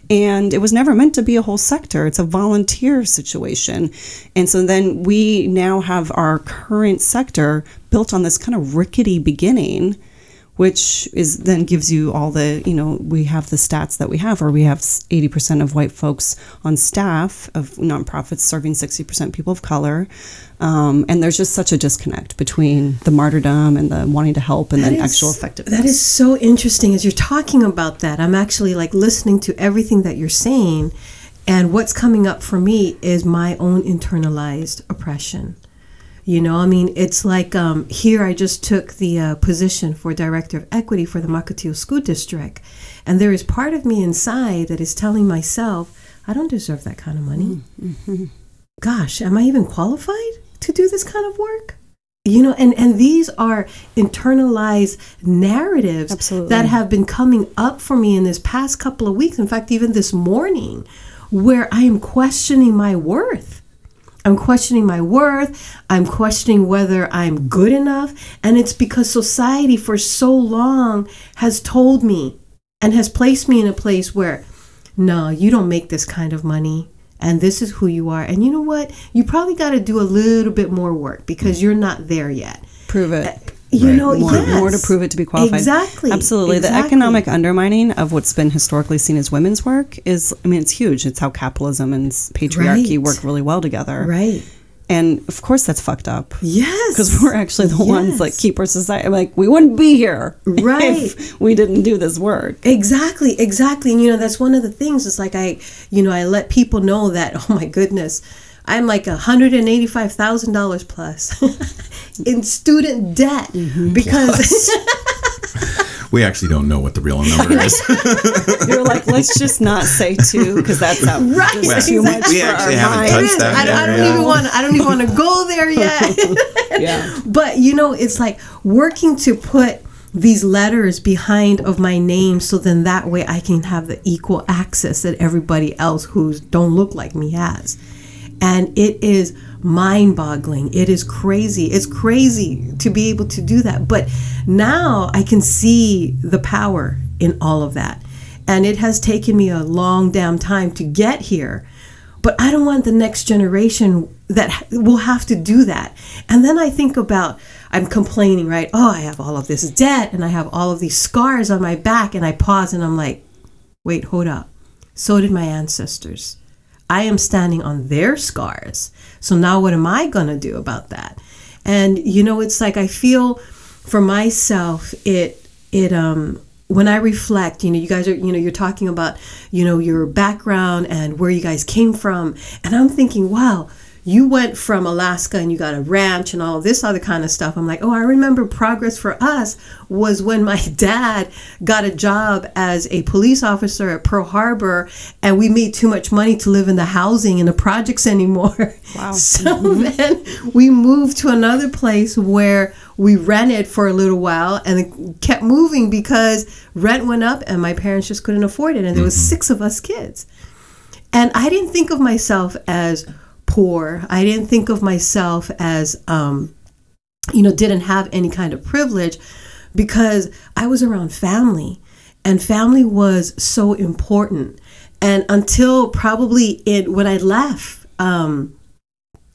and it was never meant to be a whole sector. It's a volunteer situation. And so then we now have our current sector built on this kind of rickety beginning which is then gives you all the you know we have the stats that we have where we have 80% of white folks on staff of nonprofits serving 60% people of color um, and there's just such a disconnect between the martyrdom and the wanting to help and then That is- actual effectiveness That is so interesting. As you're talking about that, I'm actually like listening to everything that you're saying, and what's coming up for me is my own internalized oppression. You know, I mean, it's like um, here I just took the uh, position for director of equity for the Mukilteo School District, and there is part of me inside that is telling myself, I don't deserve that kind of money. Gosh, am I even qualified to do this kind of work? You know, and and these are internalized narratives Absolutely. that have been coming up for me in this past couple of weeks. In fact, even this morning, where I am questioning my worth. I'm questioning my worth. I'm questioning whether I'm good enough. And it's because society for so long has told me and has placed me in a place where, no, you don't make this kind of money. And this is who you are. And you know what? You probably got to do a little bit more work because you're not there yet. prove it eh, You Right. know, more, yes. more to prove it to be qualified. Exactly. Absolutely. The economic undermining of what's been historically seen as women's work is, I mean, it's huge. It's how capitalism and patriarchy Right. work really well together. Right. And of course, that's fucked up. Yes. Because we're actually the ones Yes. that keep our society. Like, we wouldn't be here. Right. If we didn't do this work. Exactly, exactly. And you know, that's one of the things. It's like I, you know, I let people know that. [laughs] Oh my goodness, I'm like a hundred and eighty-five thousand dollars plus [laughs] in student debt Mm-hmm. because [laughs] We actually don't know what the real number is. [laughs] You're like, let's just not say two because that's out, Right. just Well, too much we for actually our haven't minds. touched that I, I don't yeah. even want. I don't even want to go there yet. Yeah. but you know, it's like working to put these letters behind of my name so then that way I can have the equal access that everybody else who don't look like me has. And it is mind boggling. It is crazy. It's crazy to be able to do that. But now I can see the power in all of that. And it has taken me a long damn time to get here. But I don't want the next generation that will have to do that. And then I think about I'm complaining, right? Oh, I have all of this debt and I have all of these scars on my back. And I pause and I'm like, wait, hold up. So did my ancestors. I am standing on their scars. So now what am I going to do about that? And you know, it's like I feel for myself it it um when I reflect, you know, you guys are, you know, you're talking about, you know, your background and where you guys came from. And I'm thinking, wow, you went from Alaska and you got a ranch and all this other kind of stuff. I'm like, oh, I remember progress for us was when my [laughs] dad got a job as a police officer at Pearl Harbor and we made too much money to live in the housing and the projects [laughs] anymore. Wow. so mm-hmm. then we moved to another place where we rented for a little while and kept moving because rent went up and my parents just couldn't afford it and there was mm-hmm. six of us kids. And I didn't think of myself as poor. I didn't think of myself as, um, you know, didn't have any kind of privilege because I was around family and family was so important. And until probably it, when I left um,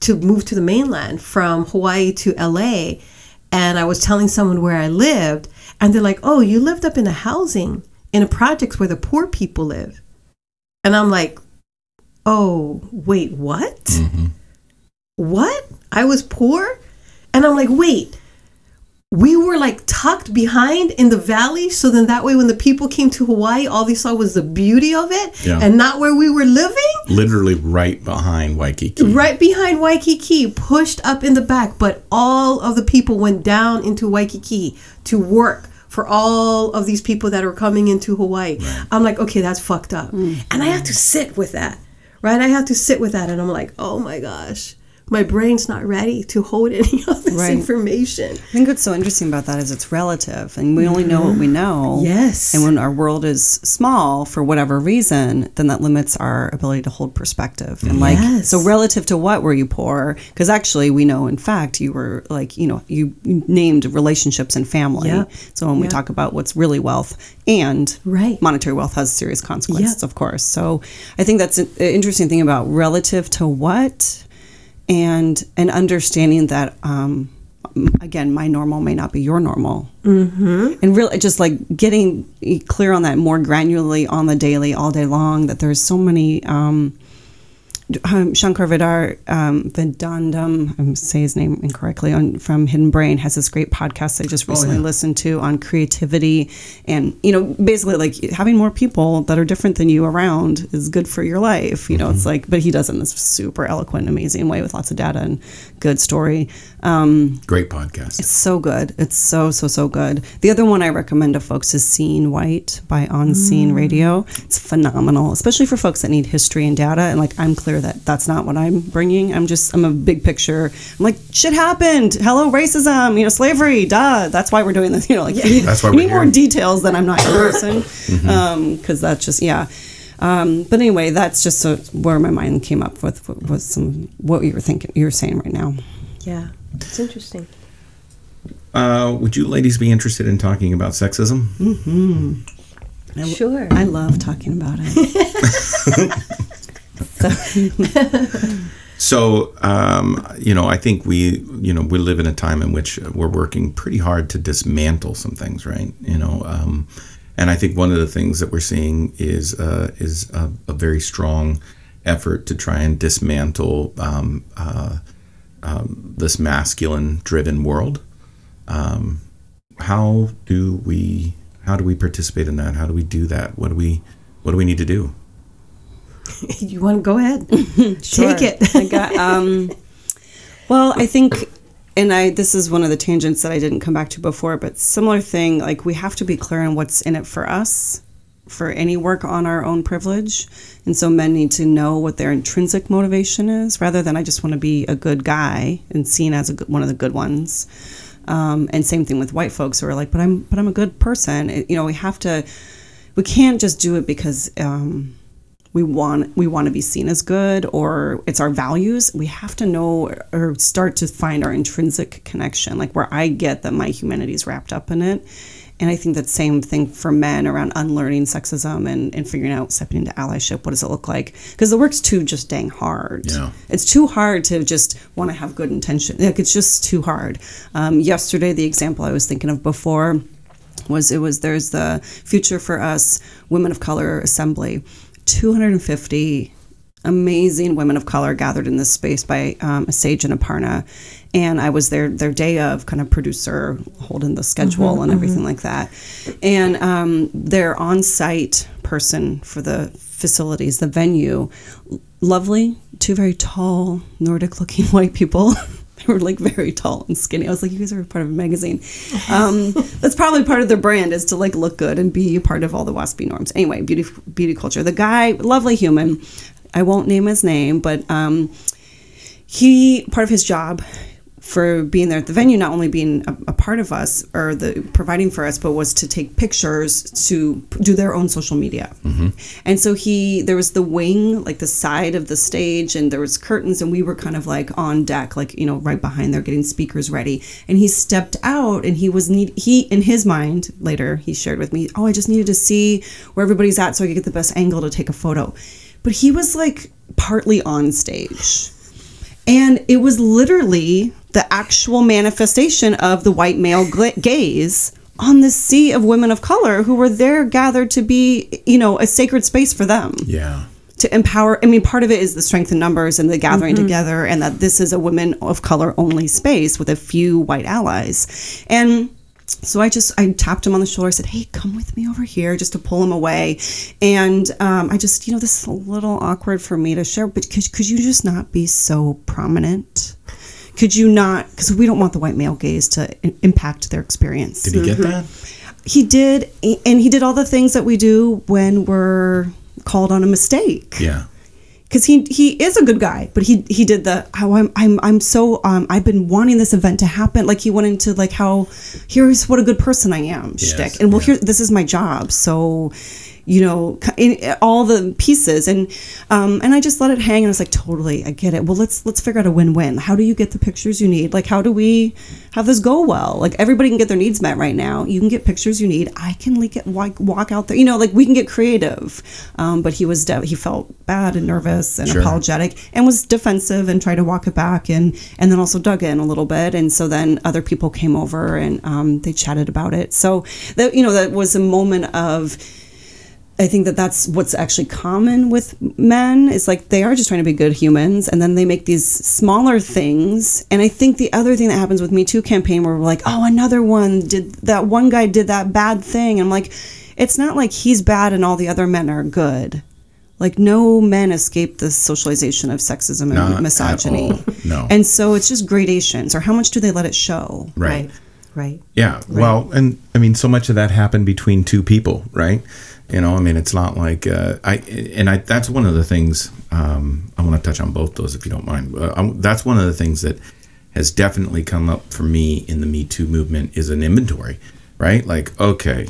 to move to the mainland from Hawaii to LA, and I was telling someone where I lived, and they're like, oh, you lived up in a housing in a project where the poor people live. And I'm like, oh, wait, what? Mm-hmm. What? I was poor? And I'm like, wait, we were like tucked behind in the valley. So then that way, when the people came to Hawaii, all they saw was the beauty of it Yeah. and not where we were living. Literally right behind Waikiki. Right behind Waikiki, pushed up in the back. But all of the people went down into Waikiki to work for all of these people that are coming into Hawaii. I'm like, okay, that's fucked up. Mm. And I have to sit with that, right? I have to sit with that. And I'm like, oh my gosh, my brain's not ready to hold any [laughs] of this Right. information. I think what's so interesting about that is it's relative, and we only know what we mm-hmm. know. Yes. And when our world is small for whatever reason, then that limits our ability to hold perspective. And like, Yes. so relative to what were you poor? Because actually, we know, in fact, you were like, you know, you named relationships and family. Yeah. So when we talk about what's really wealth and Right. monetary wealth has serious consequences, Yeah. of course. So I think that's an interesting thing about relative to what and and understanding that um again my normal may not be your normal mm-hmm. and really just like getting clear on that more granularly on the daily all day long that there's so many um um, Shankar Vidar um, Vedantam, I'm say his name incorrectly, on from Hidden Brain has this great podcast I just recently yeah. listened to on creativity and you know basically like having more people that are different than you around is good for your life. You know, it's like but he does it in this super eloquent, amazing way with lots of data and good story. Um, Great podcast. it's so good. It's so so so good. The other one I recommend to folks is Seeing White by On Scene Radio. It's phenomenal, especially for folks that need history and data. And like I'm clear that that's not what I'm bringing. I'm just I'm a big picture. I'm like shit happened. Hello racism. You know slavery. Duh. That's why we're doing this. [laughs] You know like you need, That's why you we're need more details than I'm not your person. [laughs] Because that's just yeah. Um, but anyway, that's just so where my mind came up with was some what you were thinking. You were saying right now. Yeah, it's interesting. Uh, would you ladies be interested in talking about sexism? Sure. I love talking about it. [laughs] [laughs] So, um, you know, I think we, you know, we live in a time in which we're working pretty hard to dismantle some things, right? You know, um, and I think one of the things that we're seeing is uh, is a, a very strong effort to try and dismantle um, uh, um, this masculine-driven world. Um, how do we how do we participate in that? How do we do that? What do we what do we need to do? [laughs] You want to go ahead? [laughs] Take it. I got, um, well, I think, and I this is one of the tangents that I didn't come back to before, but similar thing. Like we have to be clear on what's in it for us, for any work on our own privilege, and so men need to know what their intrinsic motivation is, rather than I just want to be a good guy and seen as a one of the good ones. Um, and same thing with white folks who are like, but I'm but I'm a good person. It- you know, we have to. We can't just do it because. Um, we want we want to be seen as good or it's our values we have to know or start to find our intrinsic connection like where i get that my humanity is wrapped up in it and i think that same thing for men around unlearning sexism and, and figuring out stepping into allyship what does it look like? Because the work's too just dang hard. Yeah. it's too hard to just want to have good intention like it's just too hard. Um, yesterday the example i was thinking of before was it was there's the future for us women of color assembly. 250 amazing women of color gathered in this space by um, a sage and aparna and i was their their day of kind of producer holding the schedule and everything like that. And um, their on-site person for the facilities the venue lovely two very tall nordic looking [laughs] white people. [laughs] They were like very tall and skinny. I was like you guys are part of a magazine. Um, [laughs] that's probably part of their brand is to like look good and be part of all the waspy norms. Anyway beauty beauty culture. The guy lovely human. I won't name his name but um, he part of his job for being there at the venue not only being a, a part of us or the providing for us but was to take pictures to do their own social media. Mm-hmm. And so he there was the wing like the side of the stage and there was curtains and we were kind of like on deck like you know right behind there getting speakers ready. And he stepped out and he was need he in his mind later he shared with me oh i just needed to see where everybody's at so i could get the best angle to take a photo. But he was like partly on stage and it was literally the actual manifestation of the white male gaze on this sea of women of color who were there gathered to be, you know, a sacred space for them Yeah. to empower. I mean, part of it is the strength in numbers and the gathering mm-hmm. together, and that this is a women of color only space with a few white allies. And so I just I tapped him on the shoulder. I said, "Hey, come with me over here," just to pull him away. And um, I just, you know, this is a little awkward for me to share, but could could you just not be so prominent? Could you not? Because we don't want the white male gaze to i- impact their experience Did he get that? he did and he did all the things that we do when we're called on a mistake Yeah. Because he he is a good guy but he he did the how i'm i'm, I'm so um i've been wanting this event to happen like he went into like how here's what a good person i am Yes, shtick. and well yeah. here this is my job so you know in, all the pieces. And um and i just let it hang and i was like totally i get it. Well let's let's figure out a win-win. How do you get the pictures you need? Like how do we have this go well? Like everybody can get their needs met right now. You can get pictures you need. I can like get walk, walk out there. You know like we can get creative. Um but he was de- he felt bad and nervous and Sure. apologetic and was defensive and tried to walk it back and and then also dug in a little bit. And so then other people came over and um, they chatted about it. So that you know that was a moment of I think that that's what's actually common with men is like they are just trying to be good humans and then they make these smaller things. And I think the other thing that happens with Me Too campaign where we're like, oh, another one did that one guy did that bad thing. I'm like, it's not like he's bad and all the other men are good. Like no men escape the socialization of sexism and Not at misogyny. all. No. [laughs] And so it's just gradations or how much do they let it show? Right. Right. Right. Yeah. Well, and I mean, so much of that happened between two people, right? You know, I mean, it's not like uh, I and I. That's one of the things um, I want to touch on both those, if you don't mind. Uh, i that's one of the things that has definitely come up for me in the Me Too movement is an inventory, right? Like, okay,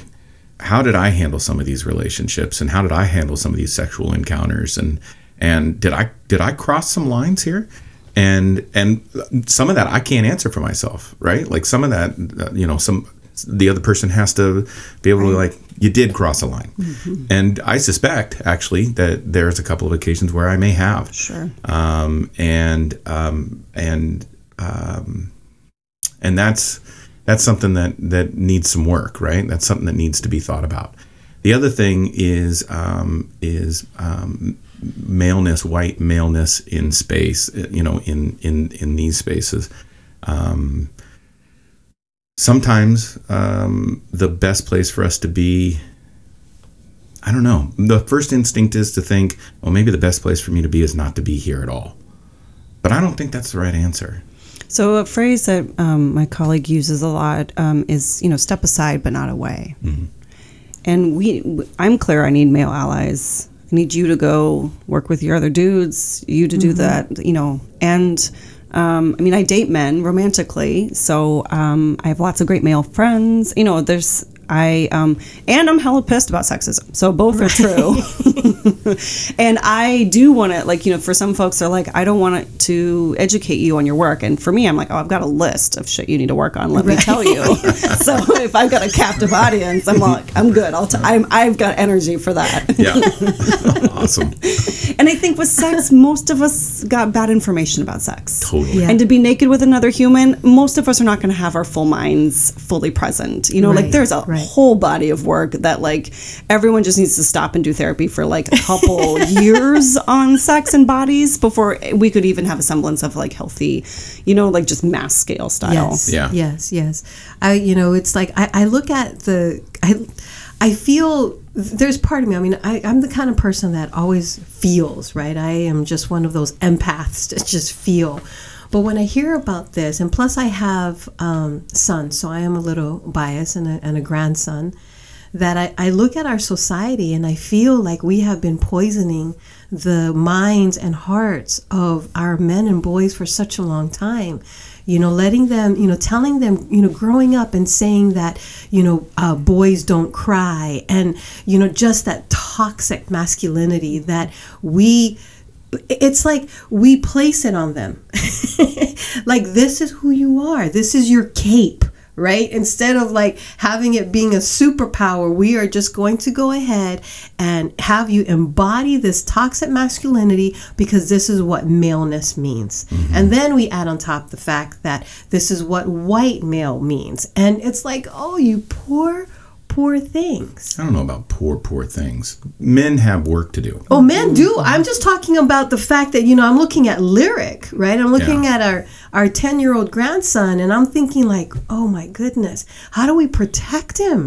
how did I handle some of these relationships, and how did I handle some of these sexual encounters, and and did I did I cross some lines here? and and some of that I can't answer for myself, right? Like some of that, uh, you know, some the other person has to be able to like you did cross a line, and I suspect actually that there's a couple of occasions where I may have, Sure. um, and um, and um, and that's that's something that that needs some work, right? That's something that needs to be thought about. The other thing is um, is um, maleness, white maleness in space. You know, in in in these spaces. Um, sometimes um, the best place for us to be. I don't know. The first instinct is to think, well, maybe the best place for me to be is not to be here at all. But I don't think that's the right answer. So a phrase that um, my colleague uses a lot um, is, you know, step aside but not away. And we, I'm clear. I need male allies. I need you to go work with your other dudes. You to do that, you know. And um, I mean, I date men romantically, so um, I have lots of great male friends. You know, there's I um, and I'm hella pissed about sexism. So both are true. [laughs] and I do want to like you know for some folks they're like I don't want to educate you on your work, and for me I'm like oh I've got a list of shit you need to work on. Let me tell you. [laughs] so if I've got a captive audience, I'm like I'm good. I'll t- I'm I've got energy for that. Yeah. [laughs] awesome. And I think with sex, most of us got bad information about sex. Totally. Yeah. And to be naked with another human, most of us are not going to have our full minds fully present. You know, like there's a right. whole body of work that like everyone just needs to stop and do therapy for like a couple [laughs] years on sex and bodies before we could even have a semblance of like healthy, you know, like just mass scale style. Yes. Yeah. Yes. Yes. I, you know, it's like I, I look at the, I, I feel there's part of me. I mean, I, I'm the kind of person that always feels, right? I am just one of those empaths that just feel. But when I hear about this, and plus I have um, sons, so I am a little biased and a, and a grandson, that I, I look at our society and I feel like we have been poisoning the minds and hearts of our men and boys for such a long time. You know, letting them, you know, telling them, you know, growing up and saying that, you know, uh, boys don't cry, and you know, just that toxic masculinity that we it's like we place it on them. [laughs] Like this is who you are. This is your cape right? Instead of like having it being a superpower we are just going to go ahead and have you embody this toxic masculinity because this is what maleness means. Mm-hmm. And then we add on top the fact that this is what white male means. And it's like oh you poor poor things I don't know about poor, poor things. Men have work to do. Oh, men do. I'm just talking about the fact that you know I'm looking at lyric, right? I'm looking Yeah. at our our ten year old grandson, and I'm thinking like, oh my goodness, how do we protect him?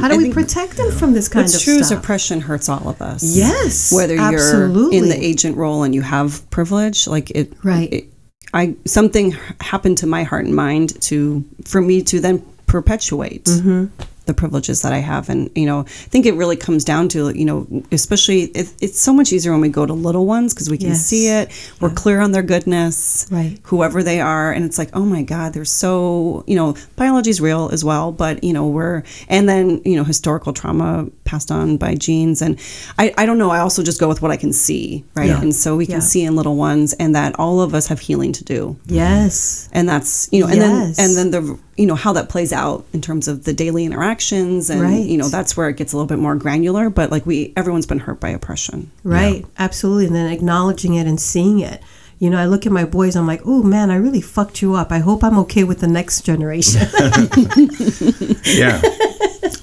How do we protect him from this kind What's of true is oppression hurts all of us. Yes, whether you're in the agent role and you have privilege, like it. Right. it- I something happened to my heart and mind to for me to then perpetuate Mm-hmm. The privileges that I have, and you know, I think it really comes down to you know, especially it, it's so much easier when we go to little ones because we can Yes. see it. We're clear on their goodness, Right. Whoever they are, and it's like, oh my God, they're so you know, biology is real as well, but you know, we're and then you know, historical trauma passed on by genes, and I I don't know. I also just go with what I can see, right? Yeah. And so we can Yeah. see in little ones, and that all of us have healing to do yes, and that's you know and Yes. then and then the you know how that plays out in terms of the daily interactions and Right. you know that's where it gets a little bit more granular but like we everyone's been hurt by oppression right, absolutely, and then acknowledging it and seeing it. You know, I look at my boys. I'm like, oh man, I really fucked you up. I hope I'm okay with the next generation. [laughs] [laughs] yeah.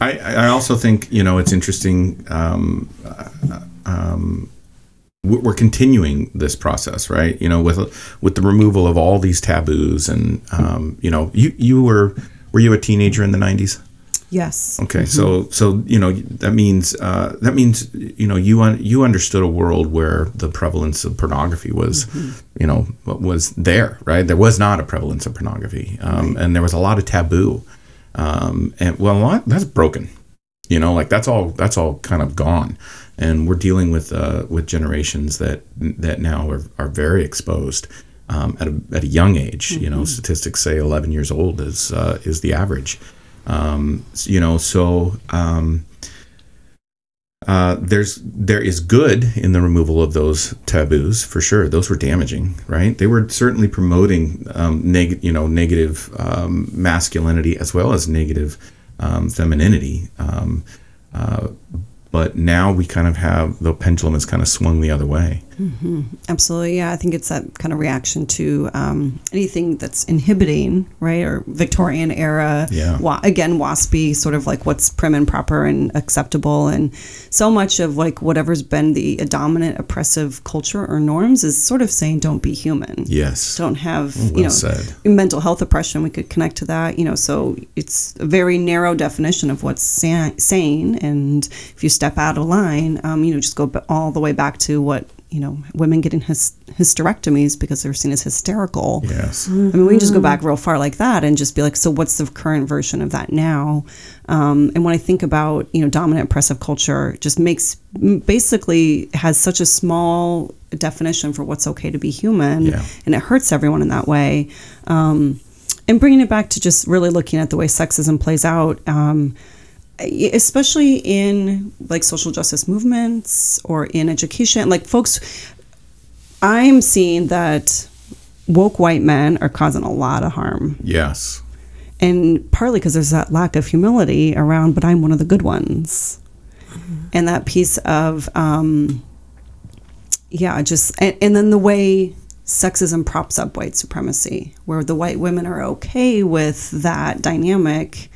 I, I also think, you know, it's interesting. Um, uh, um, we- we're continuing this process, right? You know, with with the removal of all these taboos, and um, you know, you you were were you a teenager in the '90s? Yes Okay, so so you know that means uh, that means you know you un- you understood a world where the prevalence of pornography was, you know, was there, right? There was not a prevalence of pornography, um, and there was a lot of taboo, um, and well, a lot, that's broken, you know, like that's all that's all kind of gone, and we're dealing with uh, with generations that that now are, are very exposed. Um, at, a, at a young age, you know, statistics say 11 years old is uh, is the average um, you know so um, uh, there's there is good in the removal of those taboos for sure. Those were damaging right? They were certainly promoting um, neg- you know negative um, masculinity as well as negative um, femininity. Um, uh, but now we kind of have the pendulum has kind of swung the other way Absolutely, yeah. I think it's that kind of reaction to um, anything that's inhibiting, right, or Victorian era. Yeah. Wa- again, waspy, sort of like what's prim and proper and acceptable, and so much of like whatever's been the dominant oppressive culture or norms is sort of saying, "Don't be human." yes Don't have well you know said. mental health oppression. We could connect to that, you know. So it's a very narrow definition of what's sa- sane, and if you step out of line, um, you know, just go all the way back to what you know, women getting hys- hysterectomies because they're seen as hysterical. yes I mean, we can just go back real far like that and just be like, so what's the current version of that now? Um, and when I think about, you know, dominant oppressive culture, just makes basically has such a small definition for what's okay to be human, Yeah. and it hurts everyone in that way. Um, and bringing it back to just really looking at the way sexism plays out. Um, especially in like social justice movements or in education, like folks, I'm seeing that woke white men are causing a lot of harm. Yes. And partly because there's that lack of humility around, but I'm one of the good ones. And that piece of, um, yeah, just, and, and then the way sexism props up white supremacy, where the white women are okay with that dynamic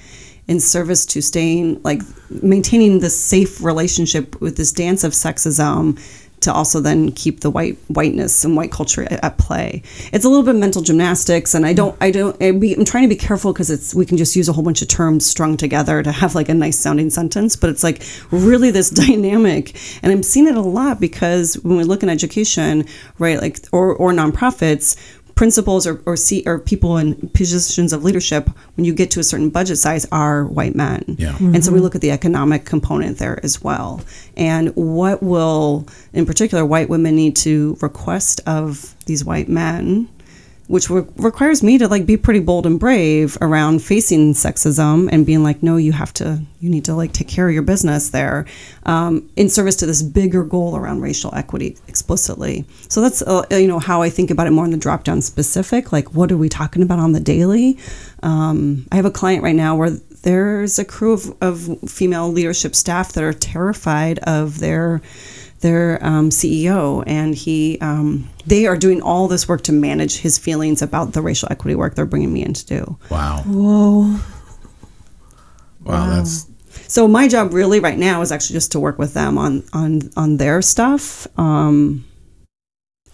in service to staying, like, maintaining this safe relationship with this dance of sexism to also then keep the white whiteness and white culture at, at play. It's a little bit mental gymnastics, and I don't, I don't, I I'm trying to be careful because it's we can just use a whole bunch of terms strung together to have like a nice sounding sentence, but it's like really this [laughs] dynamic, and I'm seeing it a lot because when we look in education, right, like or or nonprofits principals or or, see, or people in positions of leadership when you get to a certain budget size are white men Yeah. and so we look at the economic component there as well and what will in particular white women need to request of these white men which re- requires me to like be pretty bold and brave around facing sexism and being like no you have to you need to like take care of your business there um, in service to this bigger goal around racial equity explicitly. So that's uh, you know how i think about it more in the drop down specific like what are we talking about on the daily? Um, i have a client right now where there's a crew of, of female leadership staff that are terrified of their their um, CEO, and he um, they are doing all this work to manage his feelings about the racial equity work they're bringing me in to do. Wow. Whoa. Wow. That's So my job really right now is actually just to work with them on on on their stuff. Um,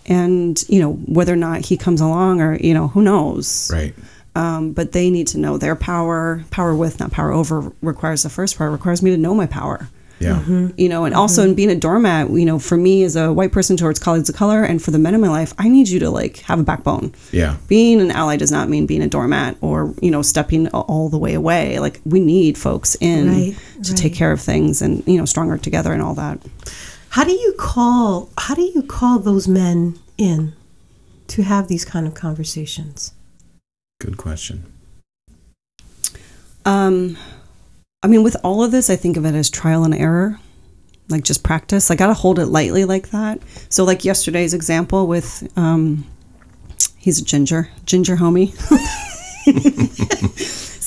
and you know whether or not he comes along or you know who knows right. um, but they need to know their power power with not power over requires the first part requires me to know my power Yeah. you know and also in being a doormat you know for me as a white person towards colleagues of color and for the men in my life i need you to like have a backbone Yeah. being an ally does not mean being a doormat or you know stepping all the way away like we need folks in Right, to take care of things and you know stronger together and all that How do you call how do you call those men in to have these kind of conversations? Good question. um i mean with all of this i think of it as trial and error like just practice i gotta hold it lightly like that so like yesterday's example with um he's a ginger ginger homie [laughs]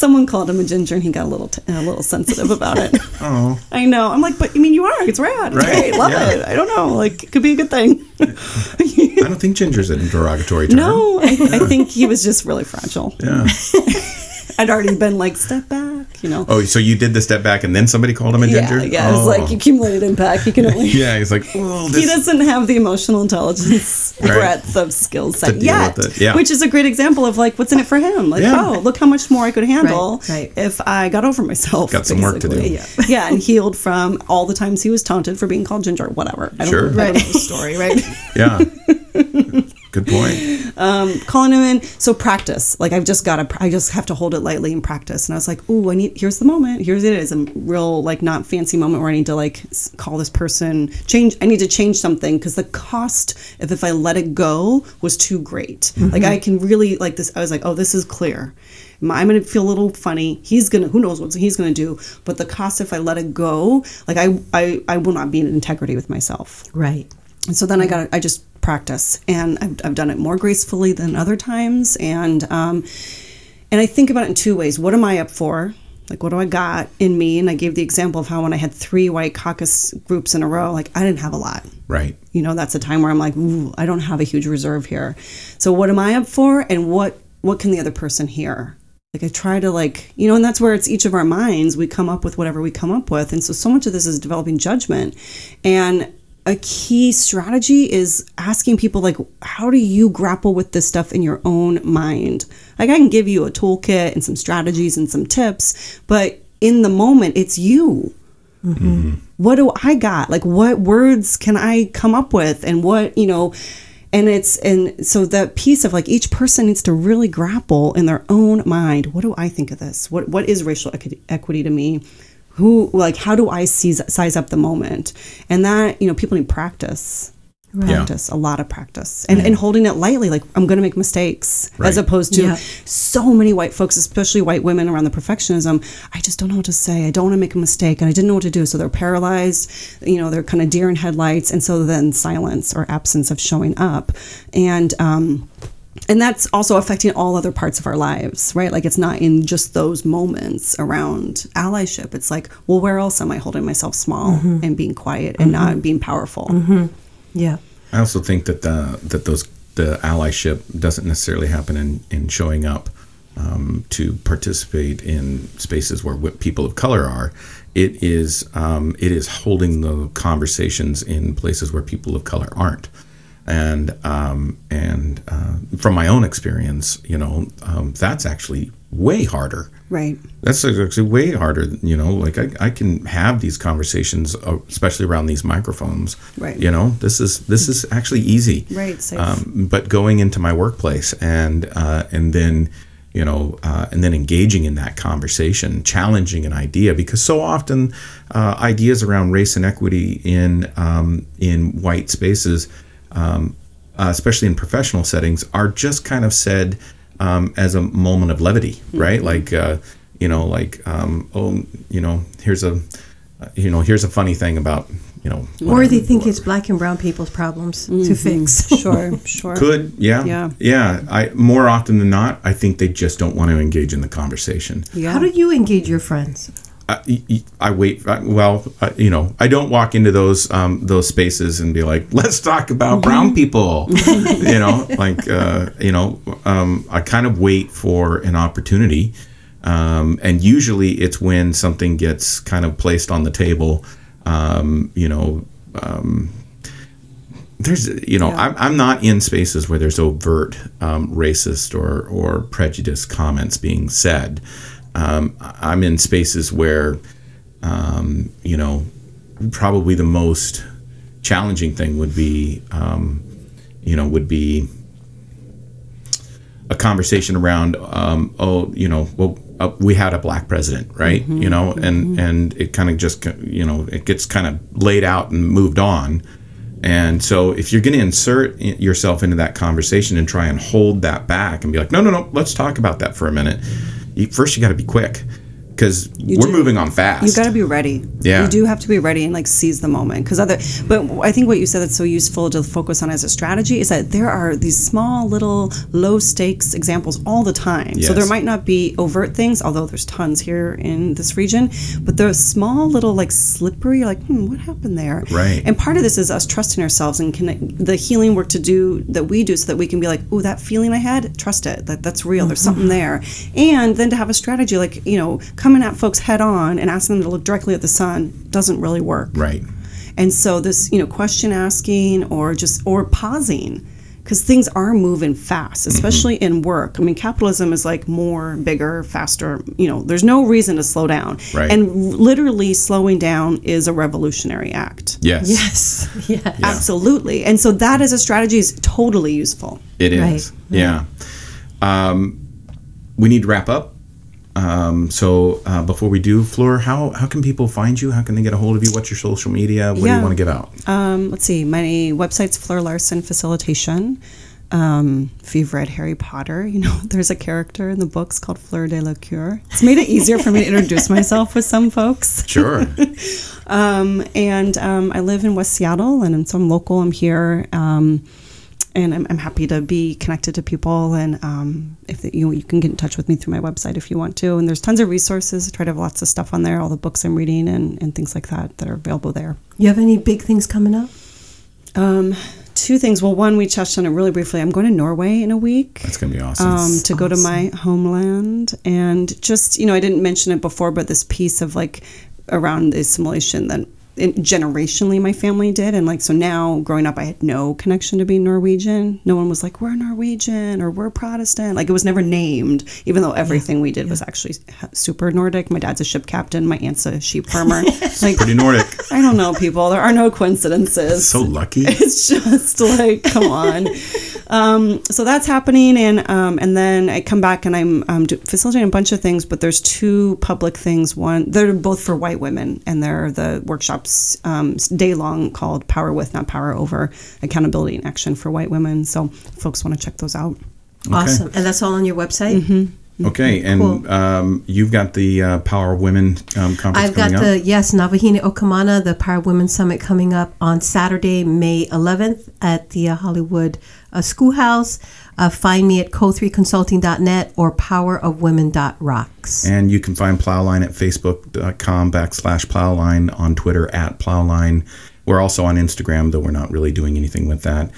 someone called him a ginger and he got a little t- a little sensitive about it [laughs] Oh. I know. I'm like, but I mean, you are. It's rad. It's Right, great. Love yeah. it. I don't know. Like, it could be a good thing. I don't think ginger's a derogatory term. no, I, I think he was just really fragile. Yeah. [laughs] I'd already been like, step back, you know. Oh, so you did the step back and then somebody called him a ginger? yeah. It was Oh. like accumulated impact. He can [laughs] only. Yeah, he's like, oh, He doesn't have the emotional intelligence [laughs] Right. breadth of skill set yet, yeah. which is a great example of like what's in it for him. Like, Yeah. oh, look how much more I could handle Right, right. if I got over myself. Got some work to do. Yeah. yeah, and healed from all the times he was taunted for being called ginger, whatever. I don't, Sure. I don't Right. know the story, right? [laughs] Yeah. Good point. Um, calling him in. So practice. Like I've just got to. I just have to hold it lightly and practice. And I was like, "Ooh, I need. Here's the moment. Here's it is a real like not fancy moment where I need to like call this person. Change. I need to change something because the cost of if I let it go was too great. Mm-hmm. Like I can really like this. I was like, oh, this is clear. I'm gonna feel a little funny. He's gonna. Who knows what he's gonna do? But the cost if I let it go, like I, I, I will not be in integrity with myself. Right. And so then I got I just practice, and I've, I've done it more gracefully than other times, and um, and I think about it in two ways. What am I up for? Like, what do I got in me? And I gave the example of how when I had three white caucus groups in a row, like I didn't have a lot. Right. You know, that's a time where I'm like, Ooh, I don't have a huge reserve here. So what am I up for, and what what can the other person hear? Like I try to like, you know, and that's where it's each of our minds. We come up with whatever we come up with, and so so much of this is developing judgment, and a key strategy is asking people like how do you grapple with this stuff in your own mind? Like i can give you a toolkit and some strategies and some tips but in the moment it's you. Mm-hmm. What do i got? Like what words can i come up with? And what you know and it's and so that piece of like each person needs to really grapple in their own mind. What do i think of this? What what is racial equity to me who like how do i seize, size up the moment and that you know people need practice practice, a lot of practice, and, and holding it lightly. Like I'm going to make mistakes, Right. as opposed to Yeah. so many white folks, especially white women around the perfectionism. I just don't know what to say. I don't want to make a mistake, and I didn't know what to do. So they're paralyzed. You know, they're kind of deer in headlights, and so then silence or absence of showing up, and um, and that's also affecting all other parts of our lives, right? Like it's not in just those moments around allyship. It's like, well, where else am I holding myself small and being quiet and not being powerful? Yeah. I also think that the that those the allyship doesn't necessarily happen in in showing up um, to participate in spaces where people of color are. It is um, it is holding the conversations in places where people of color aren't. And um, and uh, from my own experience, you know, um, that's actually way harder. Right. That's actually way harder. You know, like I, I can have these conversations, uh, especially around these microphones. Right. You know, this is this is actually easy. Right, safe. Um, but going into my workplace and uh, and then you know uh, and then engaging in that conversation, challenging an idea because so often uh, ideas around race and equity in um, in white spaces, um, uh, especially in professional settings, are just kind of said um, as a moment of levity, right? Like, uh, you know, like, um, oh, you know, here's a, uh, you know, here's a funny thing about, you know, Or they think it's black and brown people's problems to fix. [laughs] Sure. Sure. could, yeah, Yeah. yeah. I more often than not, I think they just don't want to engage in the conversation. Yeah. How do you engage your friends? I, I- I wait. I, well, I, you know, I don't walk into those um, those spaces and be like, "Let's talk about brown [laughs] people." you know, like uh, you know, um, I kind of wait for an opportunity, um, and usually it's when something gets kind of placed on the table. Um, you know, um, there's you know, I'm, I'm not in spaces where there's overt um, racist or or prejudice comments being said. Um, I'm in spaces where, um, you know, probably the most challenging thing would be, um, you know, would be a conversation around, um, oh, you know, well, uh, we had a black president, right? you know, and and it kind of just, you know, it gets kind of laid out and moved on. And so, if you're going to insert yourself into that conversation and try and hold that back and be like, no, no, no, let's talk about that for a minute. You, first, you got to be quick because we're do. moving on fast. You got to be ready. Yeah. You do have to be ready and like seize the moment because other. But I think what you said that's so useful to focus on as a strategy is that there are these small little low stakes examples all the time. So there might not be overt things, although there's tons here in this region. But there's small little like slippery like hmm, what happened there? Right. And part of this is us trusting ourselves and connect, the healing work to do that we do so that we can be like, oh, that feeling I had, trust it. That that's real. There's something there. And then to have a strategy like you know coming at folks head on and asking them to look directly at the sun doesn't really work. right. And so this you know question asking or just or pausing. Because things are moving fast, especially in work. I mean, capitalism is like more, bigger, faster. You know, there's no reason to slow down. Right. And literally slowing down is a revolutionary act. Yes. Yes. [laughs] Yes. Absolutely. And so that as a strategy is totally useful. It is. Right, Yeah. Um, we need to wrap up. Um, so uh, before we do, Fleur, how how can people find you? How can they get a hold of you? What's your social media? What do you want to give out? Um, let's see. My website's Fleur Larsen Facilitation. Um, if you've read Harry Potter, you know [laughs] there's a character in the books called Fleur Delacour. It's made it easier for me to introduce [laughs] myself with some folks. Sure. [laughs] Um, and um, I live in West Seattle, and so I'm local. I'm here, um, and I'm, I'm happy to be connected to people. And um, if the, you you can get in touch with me through my website if you want to. And there's tons of resources. I try to have lots of stuff on there, all the books I'm reading and, and things like that that are available there. You have any big things coming up? Um, two things. Well, one we touched on it really briefly. I'm going to Norway in a week. That's gonna be awesome. Um, to go to my homeland and just you know I didn't mention it before, but this piece of like around the assimilation that it, generationally my family did, and like so now growing up, I had no connection to being Norwegian. No one was like we're Norwegian or we're Protestant. Like it was never named, even though everything we did was actually super Nordic. My dad's a ship captain. My aunt's a sheep farmer. [laughs] like Pretty Nordic. I don't know, people. There are no coincidences so lucky. [laughs] it's just like come on Um, so that's happening, and um, and then I come back and I'm um, do, facilitating a bunch of things, but there's two public things. One, they're both for white women, and they're the workshops um, day long called Power with, not Power over, accountability and action for white women. So folks want to check those out. Awesome. And that's all on your website? Mm-hmm. Okay, and Cool. um, you've got the uh, Power of Women um, conference I've got coming the yes Navahine Okamana, the Power Women Summit coming up on Saturday, May 11th at the uh, Hollywood uh, Schoolhouse. Uh, find me at co3consulting.net or powerofwomen.rocks. And you can find Plowline at facebook.com backslash Plowline, on Twitter at Plowline. We're also on Instagram, though we're not really doing anything with that.